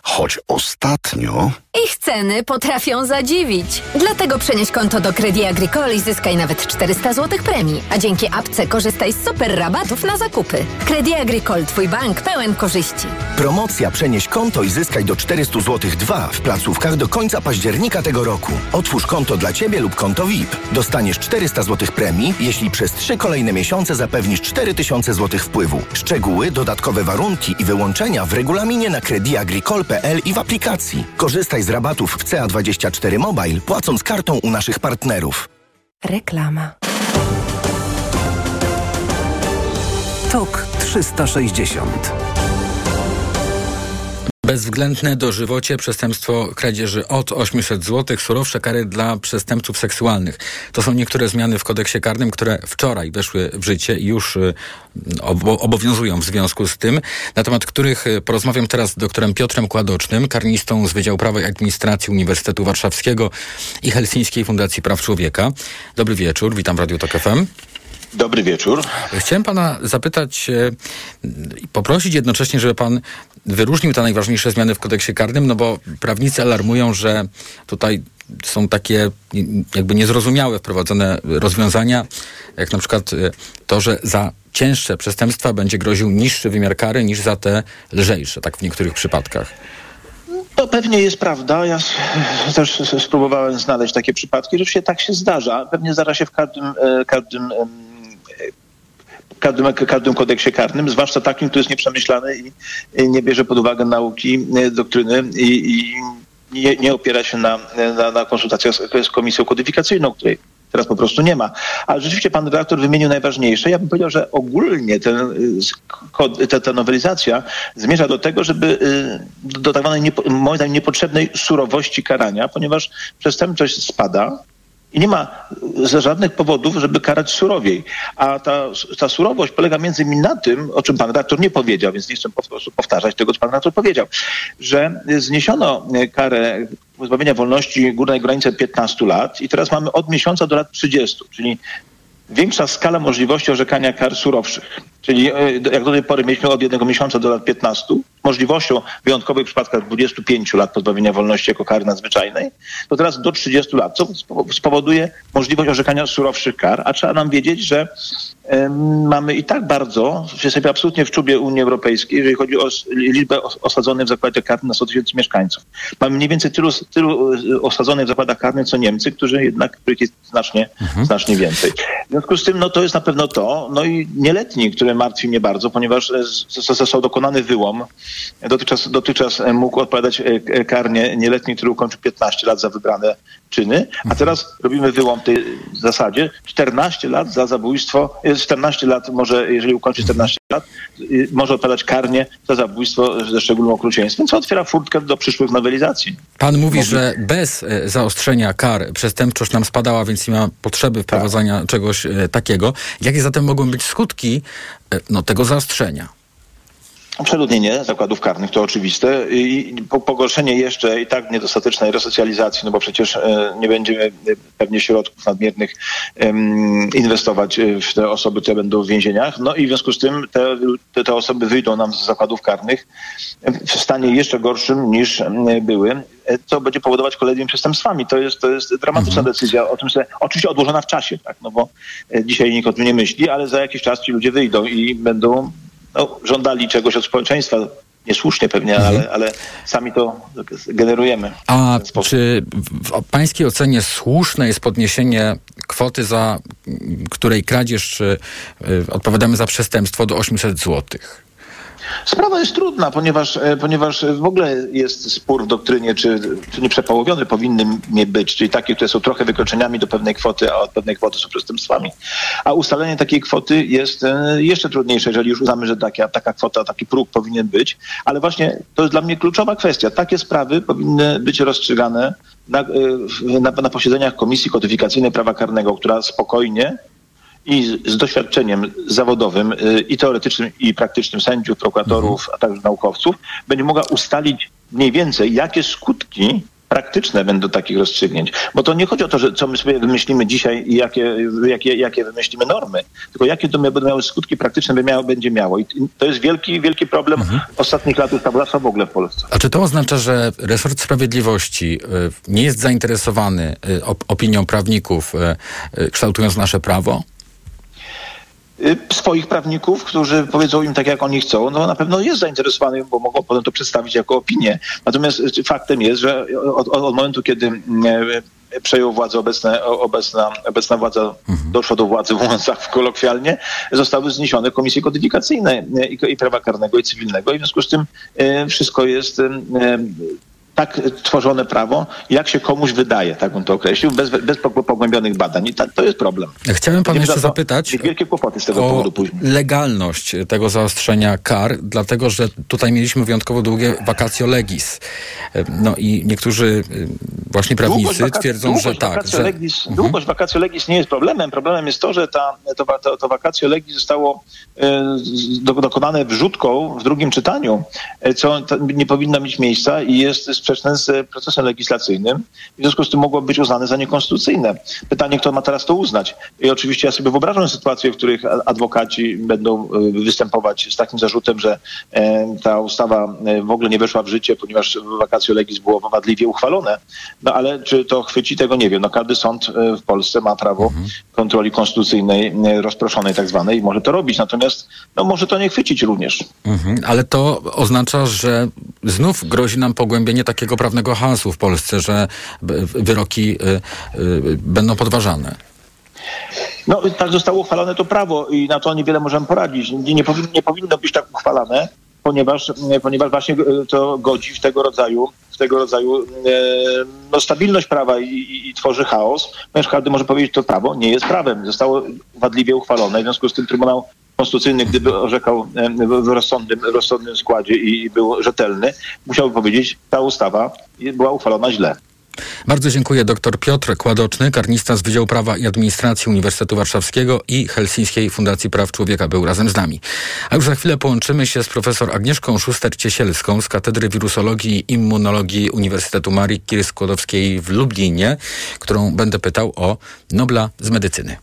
Choć ostatnio... Ich ceny potrafią zadziwić. Dlatego przenieś konto do Credit Agricole i zyskaj nawet 400 zł premii. A dzięki apce korzystaj z super rabatów na zakupy. Credit Agricole, twój bank pełen korzyści. Promocja Przenieś konto i zyskaj do 400 zł 2 w placówkach do końca października tego roku. Otwórz konto dla Ciebie lub konto VIP. Dostaniesz 400 zł premii, jeśli przez 3 kolejne miesiące zapewnisz 4000 zł wpływu. Szczegóły, dodatkowe warunki i wyłączenia w regulaminie na crediagricole.pl i w aplikacji. Korzystaj z rabatów w CA24 Mobile, płacąc kartą u naszych partnerów. Reklama. TOK 360 Bezwzględne dożywocie, przestępstwo kradzieży od 800 zł, surowsze kary dla przestępców seksualnych. To są niektóre zmiany w kodeksie karnym, które wczoraj weszły w życie i już y, obowiązują w związku z tym, na temat których y, porozmawiam teraz z doktorem Piotrem Kładocznym, karnistą z Wydziału Prawa i Administracji Uniwersytetu Warszawskiego i Helsińskiej Fundacji Praw Człowieka. Dobry wieczór, witam w Radio Tok FM. Dobry wieczór. Chciałem pana zapytać i poprosić jednocześnie, żeby pan wyróżnił te najważniejsze zmiany w kodeksie karnym, no bo prawnicy alarmują, że tutaj są takie jakby niezrozumiałe wprowadzone rozwiązania, jak na przykład to, że za cięższe przestępstwa będzie groził niższy wymiar kary niż za te lżejsze, tak w niektórych przypadkach. To pewnie jest prawda. Ja też spróbowałem znaleźć takie przypadki. Rzeczywiście tak się zdarza. Pewnie zdarza się w każdym, każdym każdym, każdym kodeksie karnym, zwłaszcza takim, który jest nieprzemyślany i nie bierze pod uwagę nauki, doktryny i, i nie, nie, opiera się na, na, na konsultacjach z, z komisją kodyfikacyjną, której teraz po prostu nie ma. Ale rzeczywiście pan redaktor wymienił najważniejsze. Ja bym powiedział, że ogólnie ten, ta, ta nowelizacja zmierza do tego, żeby do tak zwanej moim zdaniem niepotrzebnej surowości karania, ponieważ przestępczość spada, i nie ma żadnych powodów, żeby karać surowiej. A ta, ta surowość polega między innymi na tym, o czym pan redaktor nie powiedział, więc nie chcę powtarzać tego, co pan redaktor powiedział, że zniesiono karę pozbawienia wolności górnej granicy 15 lat i teraz mamy od miesiąca do lat 30, czyli większa skala możliwości orzekania kar surowszych. Czyli jak do tej pory mieliśmy od jednego miesiąca do lat 15, możliwością w wyjątkowych przypadkach 25 lat pozbawienia wolności jako kary nadzwyczajnej, to teraz do 30 lat, co spowoduje możliwość orzekania surowszych kar, a trzeba nam wiedzieć, że mamy i tak bardzo, jesteśmy absolutnie w czubie Unii Europejskiej, jeżeli chodzi o liczbę osadzonych w zakładzie karnym na 100 tysięcy mieszkańców. Mamy mniej więcej tylu, tylu osadzonych w zakładach karnych, co Niemcy, którzy jednak, których jest znacznie, mhm. znacznie więcej. W związku z tym, no to jest na pewno to. No i nieletni, który martwi mnie bardzo, ponieważ został dokonany wyłom. Dotychczas, dotychczas mógł odpowiadać e, e, karnie nieletni, który ukończył 15 lat za wybrane czyny, a mhm. teraz robimy wyłom tej zasadzie 14 lat za zabójstwo, 14 lat może, jeżeli ukończy 14 lat, może odpowiadać karnie za zabójstwo ze szczególnym okrucieństwem, co otwiera furtkę do przyszłych nowelizacji. Pan mówi, że bez e, zaostrzenia kar przestępczość nam spadała, więc nie ma potrzeby wprowadzania tak. czegoś e, takiego. Jakie zatem mogą być skutki e, no, tego zaostrzenia? Przeludnienie zakładów karnych to oczywiste i pogorszenie jeszcze i tak niedostatecznej resocjalizacji, no bo przecież e, nie będziemy pewnie środków nadmiernych inwestować w te osoby, które będą w więzieniach. No i w związku z tym te, te osoby wyjdą nam z zakładów karnych w stanie jeszcze gorszym niż były co będzie powodować kolejnymi przestępstwami. To jest, to jest dramatyczna mhm. decyzja, o tym, że oczywiście odłożona w czasie, tak, no bo e, dzisiaj nikt o tym nie myśli, ale za jakiś czas ci ludzie wyjdą i będą no, żądali czegoś od społeczeństwa, niesłusznie pewnie, mhm. ale, ale sami to generujemy. A czy w pańskiej ocenie słuszne jest podniesienie kwoty, za której kradzież y, odpowiadamy za przestępstwo do 800 złotych? Sprawa jest trudna, ponieważ, e, ponieważ w ogóle jest spór w doktrynie, czy, czy nieprzepołowione powinny być, czyli takie, które są trochę wykroczeniami do pewnej kwoty, a od pewnej kwoty są przestępstwami. A ustalenie takiej kwoty jest e, jeszcze trudniejsze, jeżeli już uznamy, że taka, taka kwota, taki próg powinien być. Ale właśnie to jest dla mnie kluczowa kwestia. Takie sprawy powinny być rozstrzygane na, e, na, na posiedzeniach Komisji Kodyfikacyjnej Prawa Karnego, która spokojnie i z doświadczeniem zawodowym y, i teoretycznym, i praktycznym sędziów, prokuratorów, mhm. a także naukowców, będzie mogła ustalić mniej więcej, jakie skutki praktyczne będą takich rozstrzygnięć. Bo to nie chodzi o to, że co my sobie wymyślimy dzisiaj i jakie, jakie, jakie wymyślimy normy, tylko jakie to będą miały skutki praktyczne by miało, będzie miało. I to jest wielki, wielki problem mhm. ostatnich lat ustawodawstwa w ogóle w Polsce. A czy to oznacza, że resort sprawiedliwości y, nie jest zainteresowany y, opinią prawników, kształtując nasze prawo? Y, swoich prawników, którzy powiedzą im tak, jak oni chcą, no na pewno jest zainteresowany, bo mogą potem to przedstawić jako opinię. Natomiast y, faktem jest, że od, od momentu, kiedy y, przejął władzę obecne, obecna, obecna władza, mhm. doszła do władzy, mówiąc tak kolokwialnie, zostały zniesione komisje kodyfikacyjne i, i prawa karnego i cywilnego i w związku z tym wszystko jest tak tworzone prawo, jak się komuś wydaje, tak bym to określił, bez, bez pogłębionych badań. I to jest problem. Chciałem pana jeszcze zapytać wielkie kłopoty z tego o powodu później. legalność tego zaostrzenia kar, dlatego że tutaj mieliśmy wyjątkowo długie vacatio legis. No i niektórzy y, właśnie prawnicy twierdzą, że tak. Że... Legis, mhm. Długość vacatio legis nie jest problemem. Problemem jest to, że ta, to, to, to legis zostało y, dokonane wrzutką w drugim czytaniu, y, co nie powinno mieć miejsca i jest sprzeczne z procesem legislacyjnym. W związku z tym mogło być uznane za niekonstytucyjne. Pytanie, kto ma teraz to uznać. I oczywiście ja sobie wyobrażam sytuacje, w których adwokaci będą e, występować z takim zarzutem, że e, ta ustawa e, w ogóle nie weszła w życie, ponieważ wakacje legis było wadliwie uchwalone. No ale czy to chwyci, tego nie wiem. No każdy sąd w Polsce ma prawo mhm. kontroli konstytucyjnej rozproszonej tak zwanej i może to robić. Natomiast no, może to nie chwycić również. Mhm. Ale to oznacza, że znów grozi nam pogłębienie takiego prawnego chaosu w Polsce, że wyroki y, y, będą podważane. No tak zostało uchwalone to prawo i na to niewiele możemy poradzić. Nie, powinno, nie powinno być tak uchwalane, ponieważ, ponieważ właśnie y, to godzi w tego rodzaju, w tego rodzaju no, stabilność prawa i, i, i tworzy chaos, ponieważ każdy może powiedzieć, że to prawo nie jest prawem. Zostało wadliwie uchwalone, w związku z tym Trybunał Konstytucyjny, gdyby orzekał w rozsądnym, rozsądnym składzie i był rzetelny, musiałby powiedzieć, ta ustawa była uchwalona źle. Bardzo dziękuję. Dr Piotr Kładoczny, karnista z Wydziału Prawa i Administracji Uniwersytetu Warszawskiego i Helsińskiej Fundacji Praw Człowieka był razem z nami. A już za chwilę połączymy się z profesor Agnieszką Szuster-Ciesielską z Katedry Wirusologii i Immunologii Uniwersytetu Marii Curie-Skłodowskiej w Lublinie, którą będę pytał o Nobla z medycyny.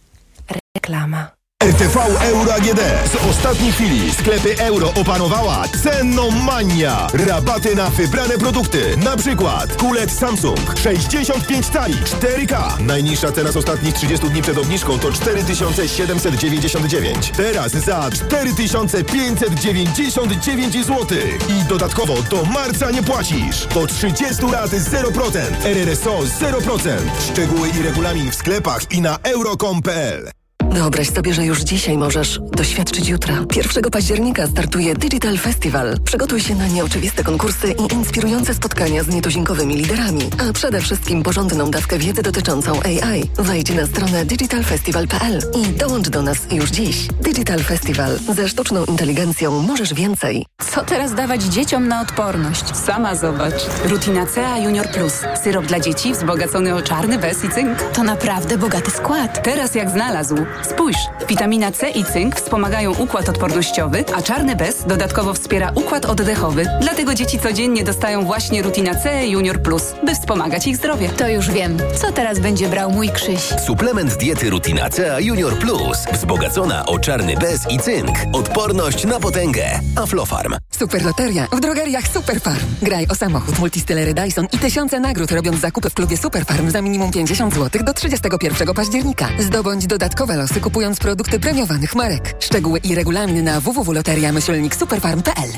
Reklama. RTV Euro AGD. Z ostatniej chwili sklepy euro opanowała cenomania. Rabaty na wybrane produkty. Na przykład kulet Samsung 65 cali 4K. Najniższa cena z ostatnich 30 dni przed obniżką to 4799. Teraz za 4599 zł. I dodatkowo do marca nie płacisz. Do 30 lat 0%. RRSO 0%. Szczegóły i regulamin w sklepach i na euro.com.pl. Wyobraź sobie, że już dzisiaj możesz doświadczyć jutra. 1 października startuje Digital Festival. Przygotuj się na nieoczywiste konkursy i inspirujące spotkania z nietuzinkowymi liderami, a przede wszystkim porządną dawkę wiedzy dotyczącą AI. Wejdź na stronę digitalfestival.pl i dołącz do nas już dziś. Digital Festival. Ze sztuczną inteligencją możesz więcej. Co teraz dawać dzieciom na odporność? Sama zobacz. Rutina CA Junior Plus. Syrop dla dzieci wzbogacony o czarny bez i cynk. To naprawdę bogaty skład. Teraz jak znalazł. Spójrz, witamina C i cynk wspomagają układ odpornościowy, a czarny bez dodatkowo wspiera układ oddechowy. Dlatego dzieci codziennie dostają właśnie Rutina C Junior Plus, by wspomagać ich zdrowie. To już wiem. Co teraz będzie brał mój Krzyś? Suplement diety Rutina C Junior Plus. Wzbogacona o czarny bez i cynk. Odporność na potęgę. Aflofarm. Super Loteria w drogeriach Superfarm. Graj o samochód, multistylery Dyson i tysiące nagród robiąc zakupy w klubie Superfarm za minimum 50 zł do 31 października. Zdobądź dodatkowe losy kupując produkty premiowanych marek. Szczegóły i regulamin na www.loteria-superfarm.pl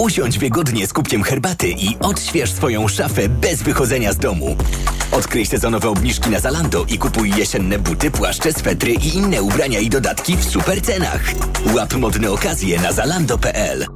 Usiądź wygodnie z kubkiem herbaty i odśwież swoją szafę bez wychodzenia z domu. Odkryj sezonowe obniżki na Zalando i kupuj jesienne buty, płaszcze, swetry i inne ubrania i dodatki w super cenach. Łap modne okazje na zalando.pl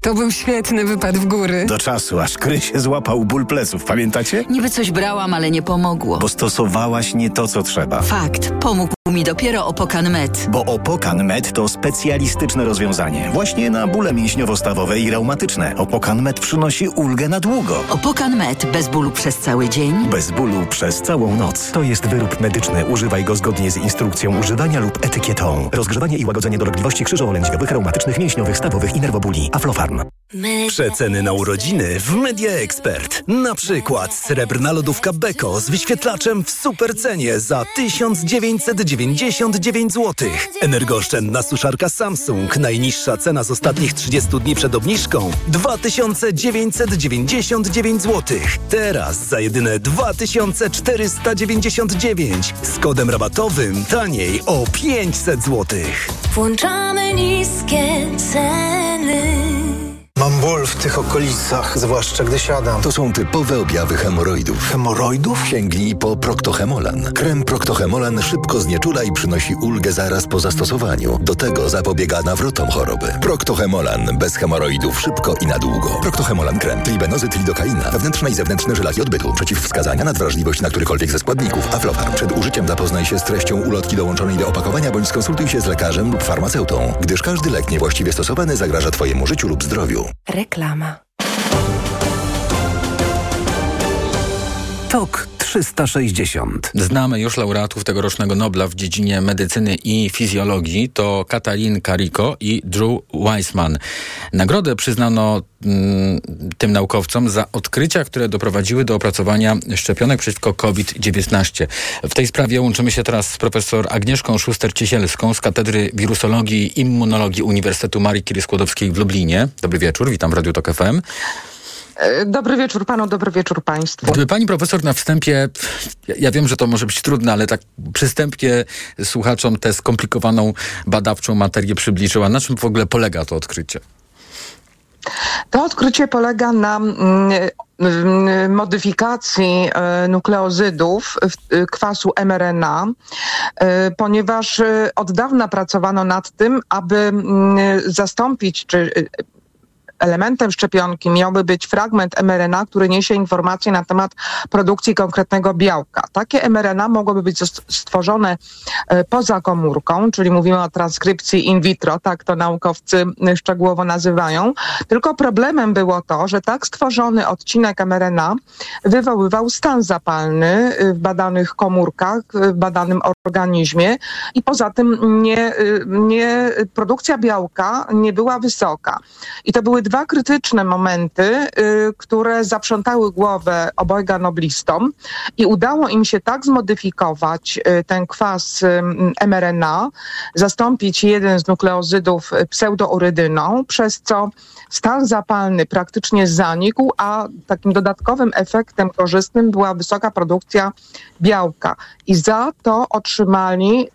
To był świetny wypad w góry. Do czasu, aż Kry się złapał ból pleców, pamiętacie? Niby coś brałam, ale nie pomogło. Bo stosowałaś nie to, co trzeba. Fakt. Pomógł mi dopiero Opokan Med. Bo Opokan Med to specjalistyczne rozwiązanie właśnie na bóle mięśniowo-stawowe i reumatyczne. Opokan Med przynosi ulgę na długo. Opokan Med bez bólu przez cały dzień, bez bólu przez całą noc. To jest wyrób medyczny. Używaj go zgodnie z instrukcją używania lub etykietą. Rozgrzewanie i łagodzenie dolegliwości krzyżowo-lędźwiowych, reumatycznych, mięśniowych, stawowych i nerwobuli. Aflofarm. Przeceny na urodziny w Media Expert. Na przykład srebrna lodówka Beko z wyświetlaczem w supercenie za 1990 99 zł. Energooszczędna suszarka Samsung. Najniższa cena z ostatnich 30 dni przed obniżką 2999 zł. Teraz za jedyne 2499 z kodem rabatowym taniej o 500 zł. Włączamy niskie ceny. Mam ból w tych okolicach, zwłaszcza gdy siadam. To są typowe objawy hemoroidów. Hemoroidów? Sięgnij po Proctohemolan. Krem Proctohemolan szybko znieczula i przynosi ulgę zaraz po zastosowaniu. Do tego zapobiega nawrotom choroby. Proctohemolan. Bez hemoroidów szybko i na długo. Proctohemolan krem. Tribenozyt lidokaina. Wewnętrzne i zewnętrzne żelaki odbytu. Przeciwwskazania, nadwrażliwość na którykolwiek ze składników. Aflofarm. Przed użyciem zapoznaj się z treścią ulotki dołączonej do opakowania bądź skonsultuj się z lekarzem lub farmaceutą, gdyż każdy lek niewłaściwie stosowany zagraża Twojemu życiu lub zdrowiu. Reklama. Tok 360. Znamy już laureatów tegorocznego Nobla w dziedzinie medycyny i fizjologii. To Katalin Kariko i Drew Weissman. Nagrodę przyznano mm, tym naukowcom za odkrycia, które doprowadziły do opracowania szczepionek przeciwko COVID-19. W tej sprawie łączymy się teraz z profesor Agnieszką Szuster-Ciesielską z Katedry Wirusologii i Immunologii Uniwersytetu Marii Curie-Skłodowskiej w Lublinie. Dobry wieczór, witam w Radiu Tok FM. Dobry wieczór panu, dobry wieczór państwu. Gdyby pani profesor na wstępie, ja wiem, że to może być trudne, ale tak przystępnie słuchaczom tę skomplikowaną badawczą materię przybliżyła. Na czym w ogóle polega to odkrycie? To odkrycie polega na mm, modyfikacji e, nukleozydów e, kwasu mRNA, e, ponieważ od dawna pracowano nad tym, aby mm, zastąpić czy elementem szczepionki miałby być fragment mRNA, który niesie informacje na temat produkcji konkretnego białka. Takie mRNA mogłoby być stworzone e, poza komórką, czyli mówimy o transkrypcji in vitro, tak to naukowcy szczegółowo nazywają. Tylko problemem było to, że tak stworzony odcinek mRNA wywoływał stan zapalny w badanych komórkach, w badanym organizmie i poza tym nie, nie, produkcja białka nie była wysoka. I to były dwa krytyczne momenty, y, które zaprzątały głowę obojga noblistom i udało im się tak zmodyfikować y, ten kwas y, mRNA, zastąpić jeden z nukleozydów pseudourydyną, przez co stan zapalny praktycznie zanikł, a takim dodatkowym efektem korzystnym była wysoka produkcja białka. I za to otrzymali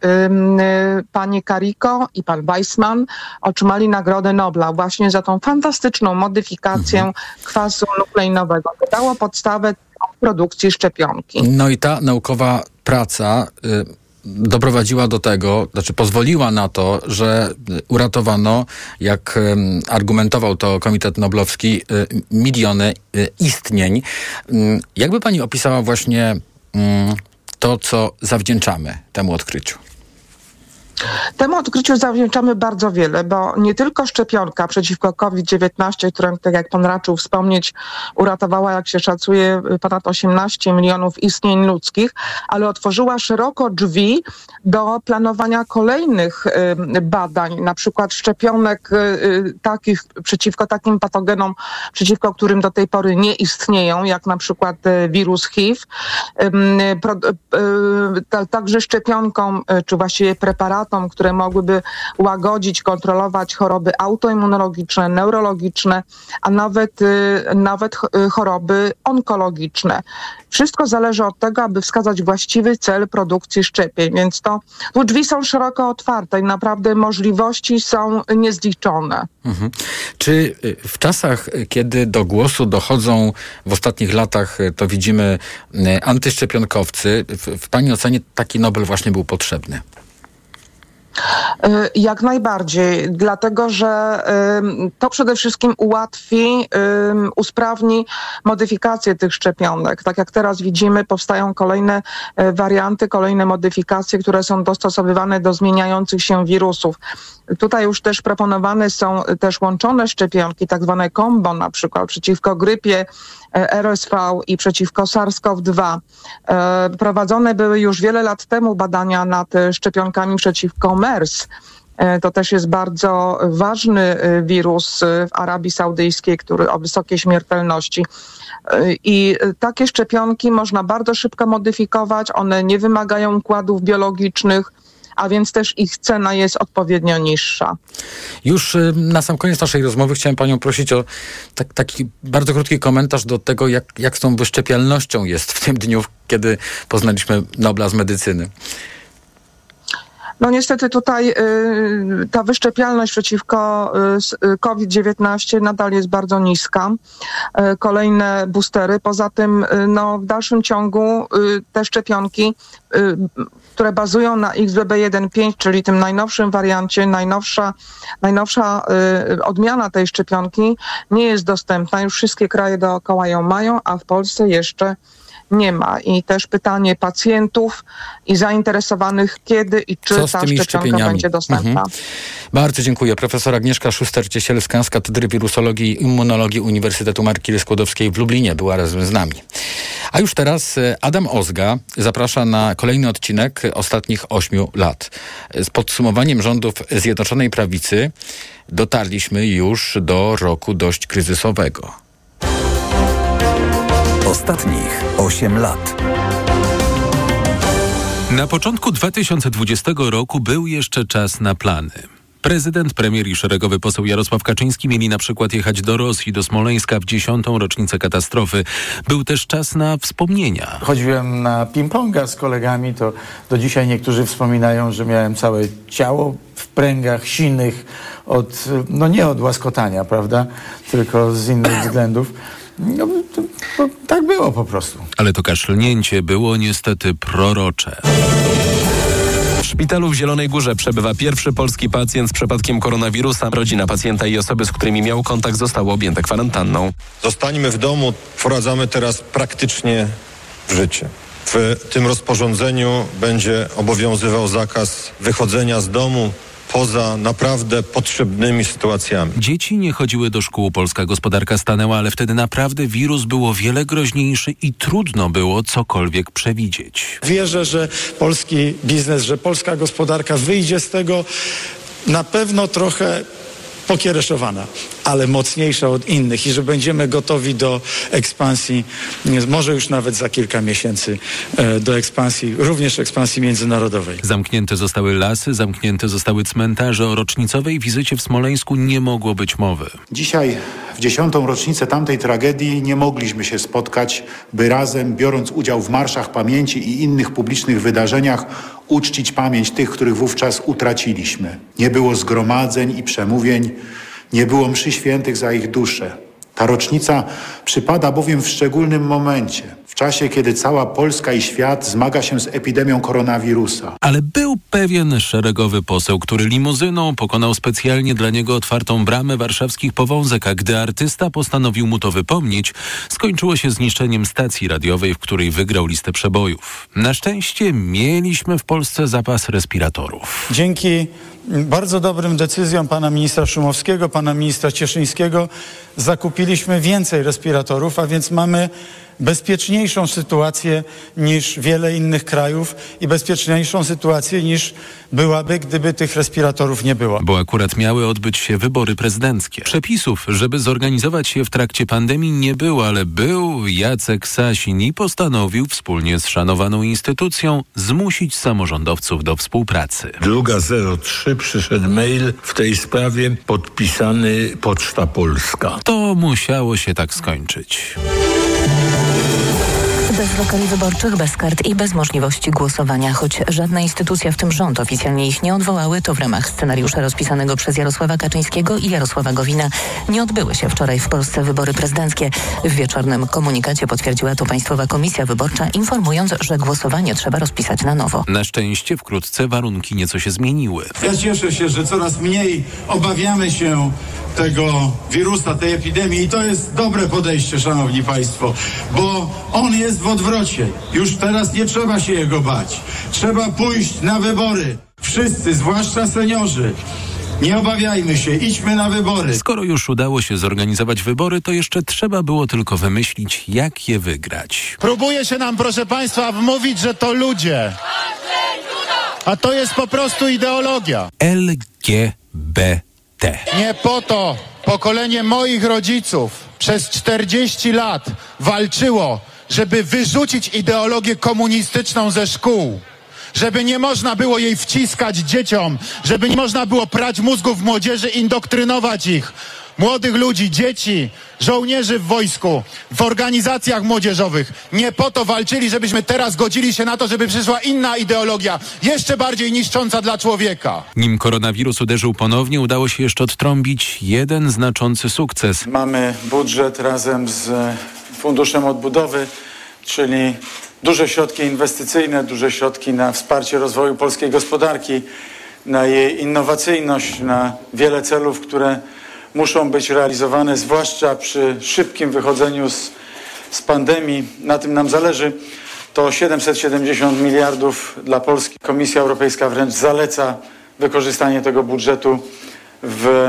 y, pani Kariko i pan Weissman otrzymali Nagrodę Nobla właśnie za tą fantastyczną modyfikację mhm. kwasu nukleinowego. To dało podstawę produkcji szczepionki. No i ta naukowa praca y, doprowadziła do tego, znaczy pozwoliła na to, że uratowano, jak argumentował to Komitet Noblowski, y, miliony y, istnień. Jakby pani opisała właśnie to, co zawdzięczamy temu odkryciu? Temu odkryciu zawdzięczamy bardzo wiele, bo nie tylko szczepionka przeciwko COVID-19, którą, tak jak pan raczył wspomnieć, uratowała, jak się szacuje, ponad 18 milionów istnień ludzkich, ale otworzyła szeroko drzwi do planowania kolejnych badań, na przykład szczepionek y, y, takich przeciwko takim patogenom, przeciwko którym do tej pory nie istnieją, jak na przykład y, wirus HIV. Także szczepionkom, czy właściwie które mogłyby łagodzić, kontrolować choroby autoimmunologiczne, neurologiczne, a nawet, y, nawet y, choroby onkologiczne. Wszystko zależy od tego, aby wskazać właściwy cel produkcji szczepień, więc to tu drzwi są szeroko otwarte i naprawdę możliwości są niezliczone. Mhm. Czy y, w czasach, kiedy do głosu dochodzą w ostatnich latach, to widzimy antyszczepionkowcy, w, w Pani ocenie taki Nobel właśnie był potrzebny? Y, jak najbardziej, dlatego że to przede wszystkim ułatwi, usprawni modyfikację tych szczepionek. Tak jak teraz widzimy, powstają kolejne y, warianty, kolejne modyfikacje, które są dostosowywane do zmieniających się wirusów. Tutaj już też proponowane są też łączone szczepionki, tak zwane combo na przykład przeciwko grypie, RSV i przeciwko SARS-CoV-2. E, prowadzone były już wiele lat temu badania nad szczepionkami przeciwko MERS. E, to też jest bardzo ważny wirus w Arabii Saudyjskiej, który o wysokiej śmiertelności. I takie szczepionki można bardzo szybko modyfikować, one nie wymagają układów biologicznych, a więc też ich cena jest odpowiednio niższa. Już y, na sam koniec naszej rozmowy chciałem Panią prosić o tak, taki bardzo krótki komentarz do tego, jak, jak z tą wyszczepialnością jest w tym dniu, kiedy poznaliśmy Nobla z medycyny. No niestety tutaj y, ta wyszczepialność przeciwko y, y COVID-19 nadal jest bardzo niska. Y, kolejne boostery. Poza tym y, no, w dalszym ciągu te szczepionki, które bazują na XBB1.5, czyli tym najnowszym wariancie, najnowsza, najnowsza odmiana tej szczepionki nie jest dostępna. Już wszystkie kraje dookoła ją mają, a w Polsce jeszcze nie ma. I też pytanie pacjentów i zainteresowanych, kiedy i czy ta szczepionka będzie dostępna. Mhm. Bardzo dziękuję. Profesor Agnieszka Szuster-Ciesielska z Katedry Wirusologii i Immunologii Uniwersytetu Marki Skłodowskiej w Lublinie była razem z nami. A już teraz e, Adam Ozga zaprasza na kolejny odcinek ostatnich ośmiu lat. Z podsumowaniem rządów Zjednoczonej Prawicy dotarliśmy już do roku dość kryzysowego. Ostatnich 8 lat. Na początku 2020 roku był jeszcze czas na plany. Prezydent, premier i szeregowy poseł Jarosław Kaczyński mieli na przykład jechać do Rosji, do Smoleńska w dziesiątą rocznicę katastrofy. Był też czas na wspomnienia. Chodziłem na ping-ponga z kolegami, to do dzisiaj niektórzy wspominają, że miałem całe ciało w pręgach sinych od, no nie od łaskotania, prawda, tylko z innych względów. No, to, to, tak było po prostu. Ale to kaszlnięcie było niestety prorocze. szpitalu w Zielonej Górze przebywa pierwszy polski pacjent z przypadkiem koronawirusa. Rodzina pacjenta i osoby, z którymi miał kontakt zostały objęte kwarantanną. Zostańmy w domu, wprowadzamy teraz praktycznie w życie. W tym rozporządzeniu będzie obowiązywał zakaz wychodzenia z domu poza naprawdę potrzebnymi sytuacjami. Dzieci nie chodziły do szkół, polska gospodarka stanęła, ale wtedy naprawdę wirus był o wiele groźniejszy i trudno było cokolwiek przewidzieć. Wierzę, że polski biznes, że polska gospodarka wyjdzie z tego na pewno trochę pokiereszowana, ale mocniejsza od innych i że będziemy gotowi do ekspansji, może już nawet za kilka miesięcy, e, do ekspansji, również ekspansji międzynarodowej. Zamknięte zostały lasy, zamknięte zostały cmentarze. O rocznicowej wizycie w Smoleńsku nie mogło być mowy. Dzisiaj, w dziesiątą rocznicę tamtej tragedii, nie mogliśmy się spotkać, by razem, biorąc udział w marszach pamięci i innych publicznych wydarzeniach, uczcić pamięć tych, których wówczas utraciliśmy. Nie było zgromadzeń i przemówień, nie było mszy świętych za ich dusze. Ta rocznica przypada bowiem w szczególnym momencie, w czasie, kiedy cała Polska i świat zmaga się z epidemią koronawirusa. Ale był pewien szeregowy poseł, który limuzyną pokonał specjalnie dla niego otwartą bramę warszawskich powązek, a gdy artysta postanowił mu to wypomnieć, skończyło się zniszczeniem stacji radiowej, w której wygrał listę przebojów. Na szczęście mieliśmy w Polsce zapas respiratorów. Dzięki bardzo dobrym decyzjom pana ministra Szumowskiego, pana ministra Cieszyńskiego zakupiliśmy więcej respiratorów, a więc mamy bezpieczniejszą sytuację niż wiele innych krajów i bezpieczniejszą sytuację niż byłaby, gdyby tych respiratorów nie było. Bo akurat miały odbyć się wybory prezydenckie. Przepisów, żeby zorganizować je w trakcie pandemii nie było, ale był Jacek Sasin i postanowił wspólnie z szanowaną instytucją zmusić samorządowców do współpracy. Druga 03 przyszedł mail w tej sprawie podpisany Poczta Polska. To musiało się tak skończyć. Bez lokali wyborczych, bez kart i bez możliwości głosowania. Choć żadna instytucja, w tym rząd, oficjalnie ich nie odwołały, to w ramach scenariusza rozpisanego przez Jarosława Kaczyńskiego i Jarosława Gowina nie odbyły się wczoraj w Polsce wybory prezydenckie. W wieczornym komunikacie potwierdziła to Państwowa Komisja Wyborcza, informując, że głosowanie trzeba rozpisać na nowo. Na szczęście wkrótce warunki nieco się zmieniły. Ja cieszę się, że coraz mniej obawiamy się tego wirusa, tej epidemii i to jest dobre podejście, Szanowni Państwo, bo on jest w odwrocie. Już teraz nie trzeba się jego bać. Trzeba pójść na wybory. Wszyscy, zwłaszcza seniorzy. Nie obawiajmy się, idźmy na wybory. Skoro już udało się zorganizować wybory, to jeszcze trzeba było tylko wymyślić, jak je wygrać. Próbuje się nam, proszę Państwa, wmówić, że to ludzie. A to jest po prostu ideologia. LGBT. Nie po to pokolenie moich rodziców przez 40 lat walczyło, żeby wyrzucić ideologię komunistyczną ze szkół. Żeby nie można było jej wciskać dzieciom, żeby nie można było prać mózgów młodzieży, indoktrynować ich młodych ludzi, dzieci, żołnierzy w wojsku, w organizacjach młodzieżowych. Nie po to walczyli, żebyśmy teraz godzili się na to, żeby przyszła inna ideologia, jeszcze bardziej niszcząca dla człowieka. Nim koronawirus uderzył ponownie, udało się jeszcze odtrąbić jeden znaczący sukces. Mamy budżet razem z Funduszem Odbudowy, czyli duże środki inwestycyjne, duże środki na wsparcie rozwoju polskiej gospodarki, na jej innowacyjność, na wiele celów, które muszą być realizowane, zwłaszcza przy szybkim wychodzeniu z, z pandemii. Na tym nam zależy. To 770 miliardów dla Polski. Komisja Europejska wręcz zaleca wykorzystanie tego budżetu w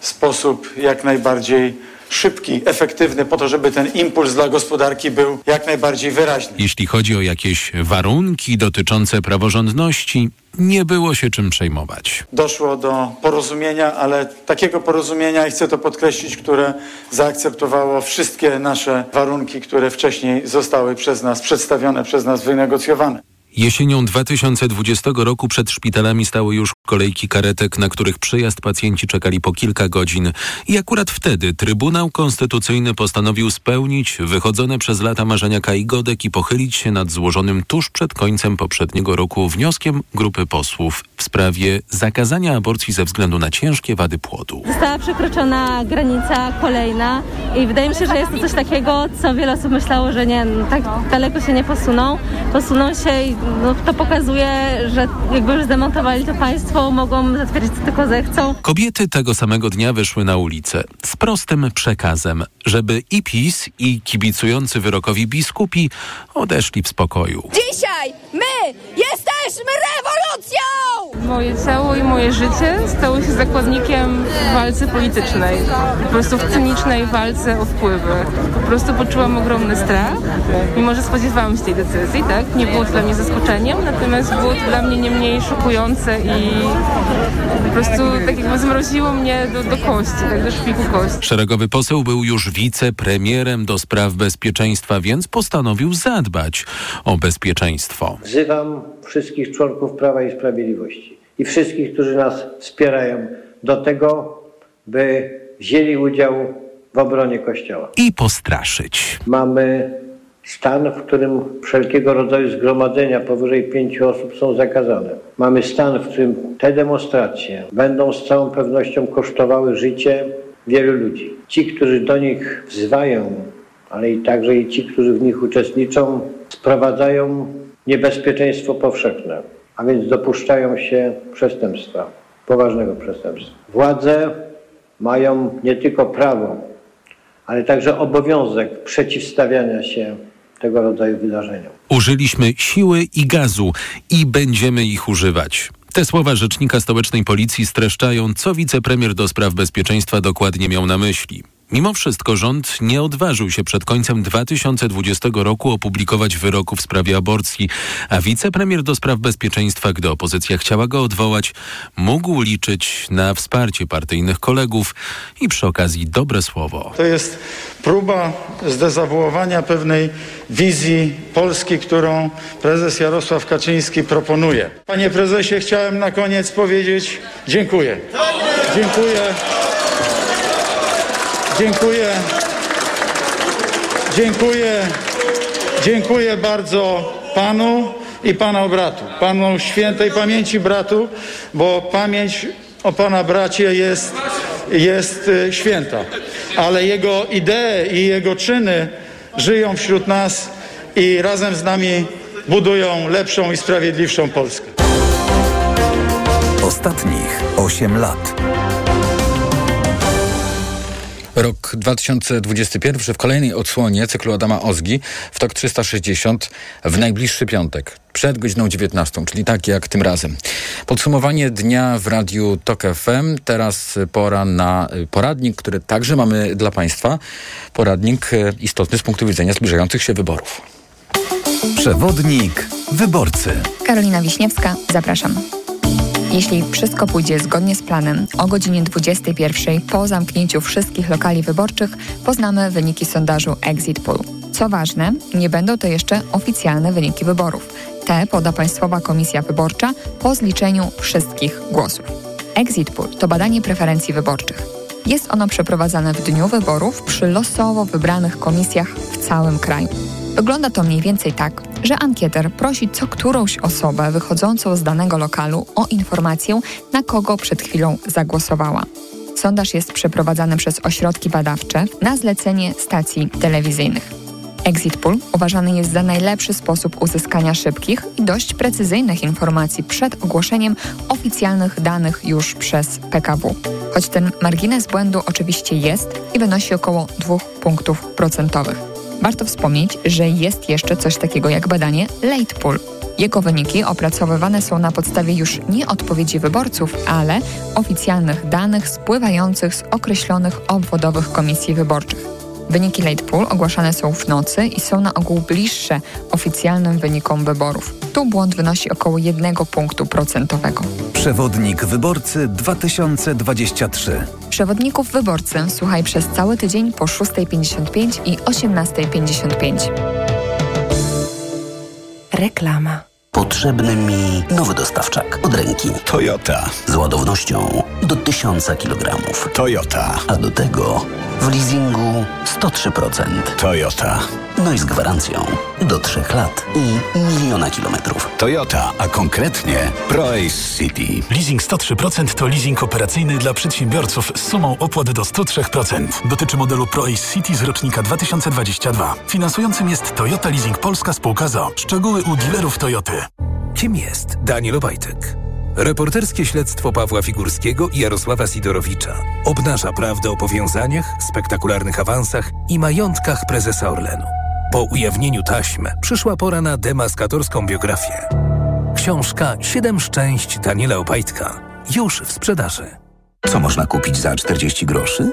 sposób jak najbardziej szybki, efektywny, po to, żeby ten impuls dla gospodarki był jak najbardziej wyraźny. Jeśli chodzi o jakieś warunki dotyczące praworządności, nie było się czym przejmować. Doszło do porozumienia, ale takiego porozumienia, i chcę to podkreślić, które zaakceptowało wszystkie nasze warunki, które wcześniej zostały przez nas przedstawione, przez nas wynegocjowane. Jesienią 2020 roku przed szpitalami stały już kolejki karetek, na których przyjazd pacjenci czekali po kilka godzin. I akurat wtedy Trybunał Konstytucyjny postanowił spełnić wychodzone przez lata marzenia Kai Godek i pochylić się nad złożonym tuż przed końcem poprzedniego roku wnioskiem grupy posłów w sprawie zakazania aborcji ze względu na ciężkie wady płodu. Została przekroczona granica kolejna i wydaje mi się, że jest to coś takiego, co wiele osób myślało, że nie, tak daleko się nie posuną. posuną się i no, to pokazuje, że jakby już zdemontowali to państwo, mogą zatwierdzić co tylko zechcą. Kobiety tego samego dnia wyszły na ulicę z prostym przekazem, żeby i PiS, i kibicujący wyrokowi biskupi odeszli w spokoju. Dzisiaj my! Moje ciało i moje życie stały się zakładnikiem w walce politycznej. Po prostu w cynicznej walce o wpływy. Po prostu poczułam ogromny strach, mimo że spodziewałam się tej decyzji, tak? Nie było to dla mnie zaskoczeniem, natomiast było to dla mnie nie mniej szokujące i po prostu tak jakby zmroziło mnie do, do kości, tak do szpiku kości. Szeregowy poseł był już wicepremierem do spraw bezpieczeństwa, więc postanowił zadbać o bezpieczeństwo. Wzywam wszystkich członków Prawa i Sprawiedliwości i wszystkich, którzy nas wspierają do tego, by wzięli udział w obronie Kościoła. I postraszyć. Mamy stan, w którym wszelkiego rodzaju zgromadzenia powyżej pięciu osób są zakazane. Mamy stan, w którym te demonstracje będą z całą pewnością kosztowały życie wielu ludzi. Ci, którzy do nich wzywają, ale i także i ci, którzy w nich uczestniczą, sprowadzają niebezpieczeństwo powszechne, a więc dopuszczają się przestępstwa, poważnego przestępstwa. Władze mają nie tylko prawo, ale także obowiązek przeciwstawiania się tego rodzaju wydarzeniom. Użyliśmy siły i gazu i będziemy ich używać. Te słowa rzecznika stołecznej policji streszczają, co wicepremier do spraw bezpieczeństwa dokładnie miał na myśli. Mimo wszystko rząd nie odważył się przed końcem 2020 roku opublikować wyroku w sprawie aborcji, a wicepremier do spraw bezpieczeństwa, gdy opozycja chciała go odwołać, mógł liczyć na wsparcie partyjnych kolegów i przy okazji dobre słowo. To jest próba zdezawuowania pewnej wizji Polski, którą prezes Jarosław Kaczyński proponuje. Panie prezesie, chciałem na koniec powiedzieć dziękuję. Dziękuję. Dziękuję. Dziękuję. Dziękuję bardzo panu i pana bratu. Panu świętej pamięci bratu, bo pamięć o pana bracie jest, jest święta. Ale jego idee i jego czyny żyją wśród nas i razem z nami budują lepszą i sprawiedliwszą Polskę. Ostatnich 8 lat. Rok 2021 w kolejnej odsłonie cyklu Adama Ozgi w TOK 360 w najbliższy piątek przed godziną 19, czyli tak jak tym razem. Podsumowanie dnia w radiu TOK FM. Teraz pora na poradnik, który także mamy dla Państwa. Poradnik istotny z punktu widzenia zbliżających się wyborów. Przewodnik wyborcy. Karolina Wiśniewska, zapraszam. Jeśli wszystko pójdzie zgodnie z planem, o godzinie 21 po zamknięciu wszystkich lokali wyborczych poznamy wyniki sondażu Exit Poll. Co ważne, nie będą to jeszcze oficjalne wyniki wyborów. Te poda Państwowa Komisja Wyborcza po zliczeniu wszystkich głosów. Exit Poll to badanie preferencji wyborczych. Jest ono przeprowadzane w dniu wyborów przy losowo wybranych komisjach w całym kraju. Wygląda to mniej więcej tak, że ankieter prosi co którąś osobę wychodzącą z danego lokalu o informację, na kogo przed chwilą zagłosowała. Sondaż jest przeprowadzany przez ośrodki badawcze na zlecenie stacji telewizyjnych. Exit Poll uważany jest za najlepszy sposób uzyskania szybkich i dość precyzyjnych informacji przed ogłoszeniem oficjalnych danych już przez PKW. Choć ten margines błędu oczywiście jest i wynosi około 2 punktów procentowych. Warto wspomnieć, że jest jeszcze coś takiego jak badanie Late Poll. Jego wyniki opracowywane są na podstawie już nie odpowiedzi wyborców, ale oficjalnych danych spływających z określonych obwodowych komisji wyborczych. Wyniki late poll ogłaszane są w nocy i są na ogół bliższe oficjalnym wynikom wyborów. Tu błąd wynosi około jednego punktu procentowego. Przewodnik wyborcy 2023. Przewodników wyborcy słuchaj przez cały tydzień po 6.55 i 18.55. Reklama. Potrzebny mi nowy dostawczak od ręki. Toyota. Z ładownością do 1000 kg. Toyota. A do tego W leasingu 103%. Toyota. No i z gwarancją do 3 lat i miliona kilometrów. Toyota, a konkretnie ProAce City. Leasing 103% to leasing operacyjny dla przedsiębiorców z sumą opłat do 103%. Dotyczy modelu ProAce City z rocznika 2022. Finansującym jest Toyota Leasing Polska Spółka ZO. Szczegóły u dealerów Toyoty. Kim jest Daniel Obajtek? Reporterskie śledztwo Pawła Figurskiego i Jarosława Sidorowicza obnaża prawdę o powiązaniach, spektakularnych awansach i majątkach prezesa Orlenu. Po ujawnieniu taśm przyszła pora na demaskatorską biografię. Książka Siedem szczęść Daniela Obajtka już w sprzedaży. Co można kupić za 40 groszy?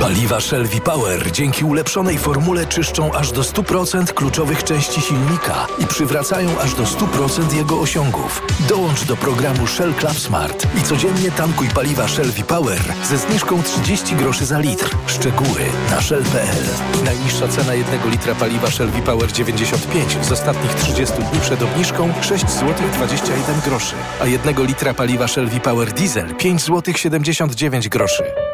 Paliwa Shell V-Power dzięki ulepszonej formule czyszczą aż do 100% kluczowych części silnika i przywracają aż do 100% jego osiągów. Dołącz do programu Shell Club Smart i codziennie tankuj paliwa Shell V-Power ze zniżką 30 groszy za litr. Szczegóły na shell.pl. Najniższa cena jednego litra paliwa Shell V-Power 95 z ostatnich 30 dni przed obniżką 6 zł 21 groszy, a jednego litra paliwa Shell V-Power Diesel 5 zł 79 groszy.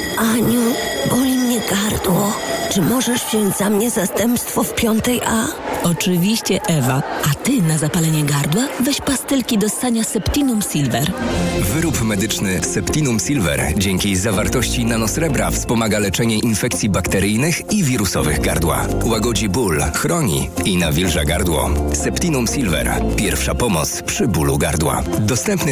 Aniu, boli mnie gardło. Czy możesz wziąć za mnie zastępstwo w piątej A? Oczywiście, Ewa. A ty na zapalenie gardła weź pastylki do ssania Septinum Silver. Wyrób medyczny Septinum Silver dzięki zawartości nanosrebra wspomaga leczenie infekcji bakteryjnych i wirusowych gardła. Łagodzi ból, chroni i nawilża gardło. Septinum Silver. Pierwsza pomoc przy bólu gardła. Dostępny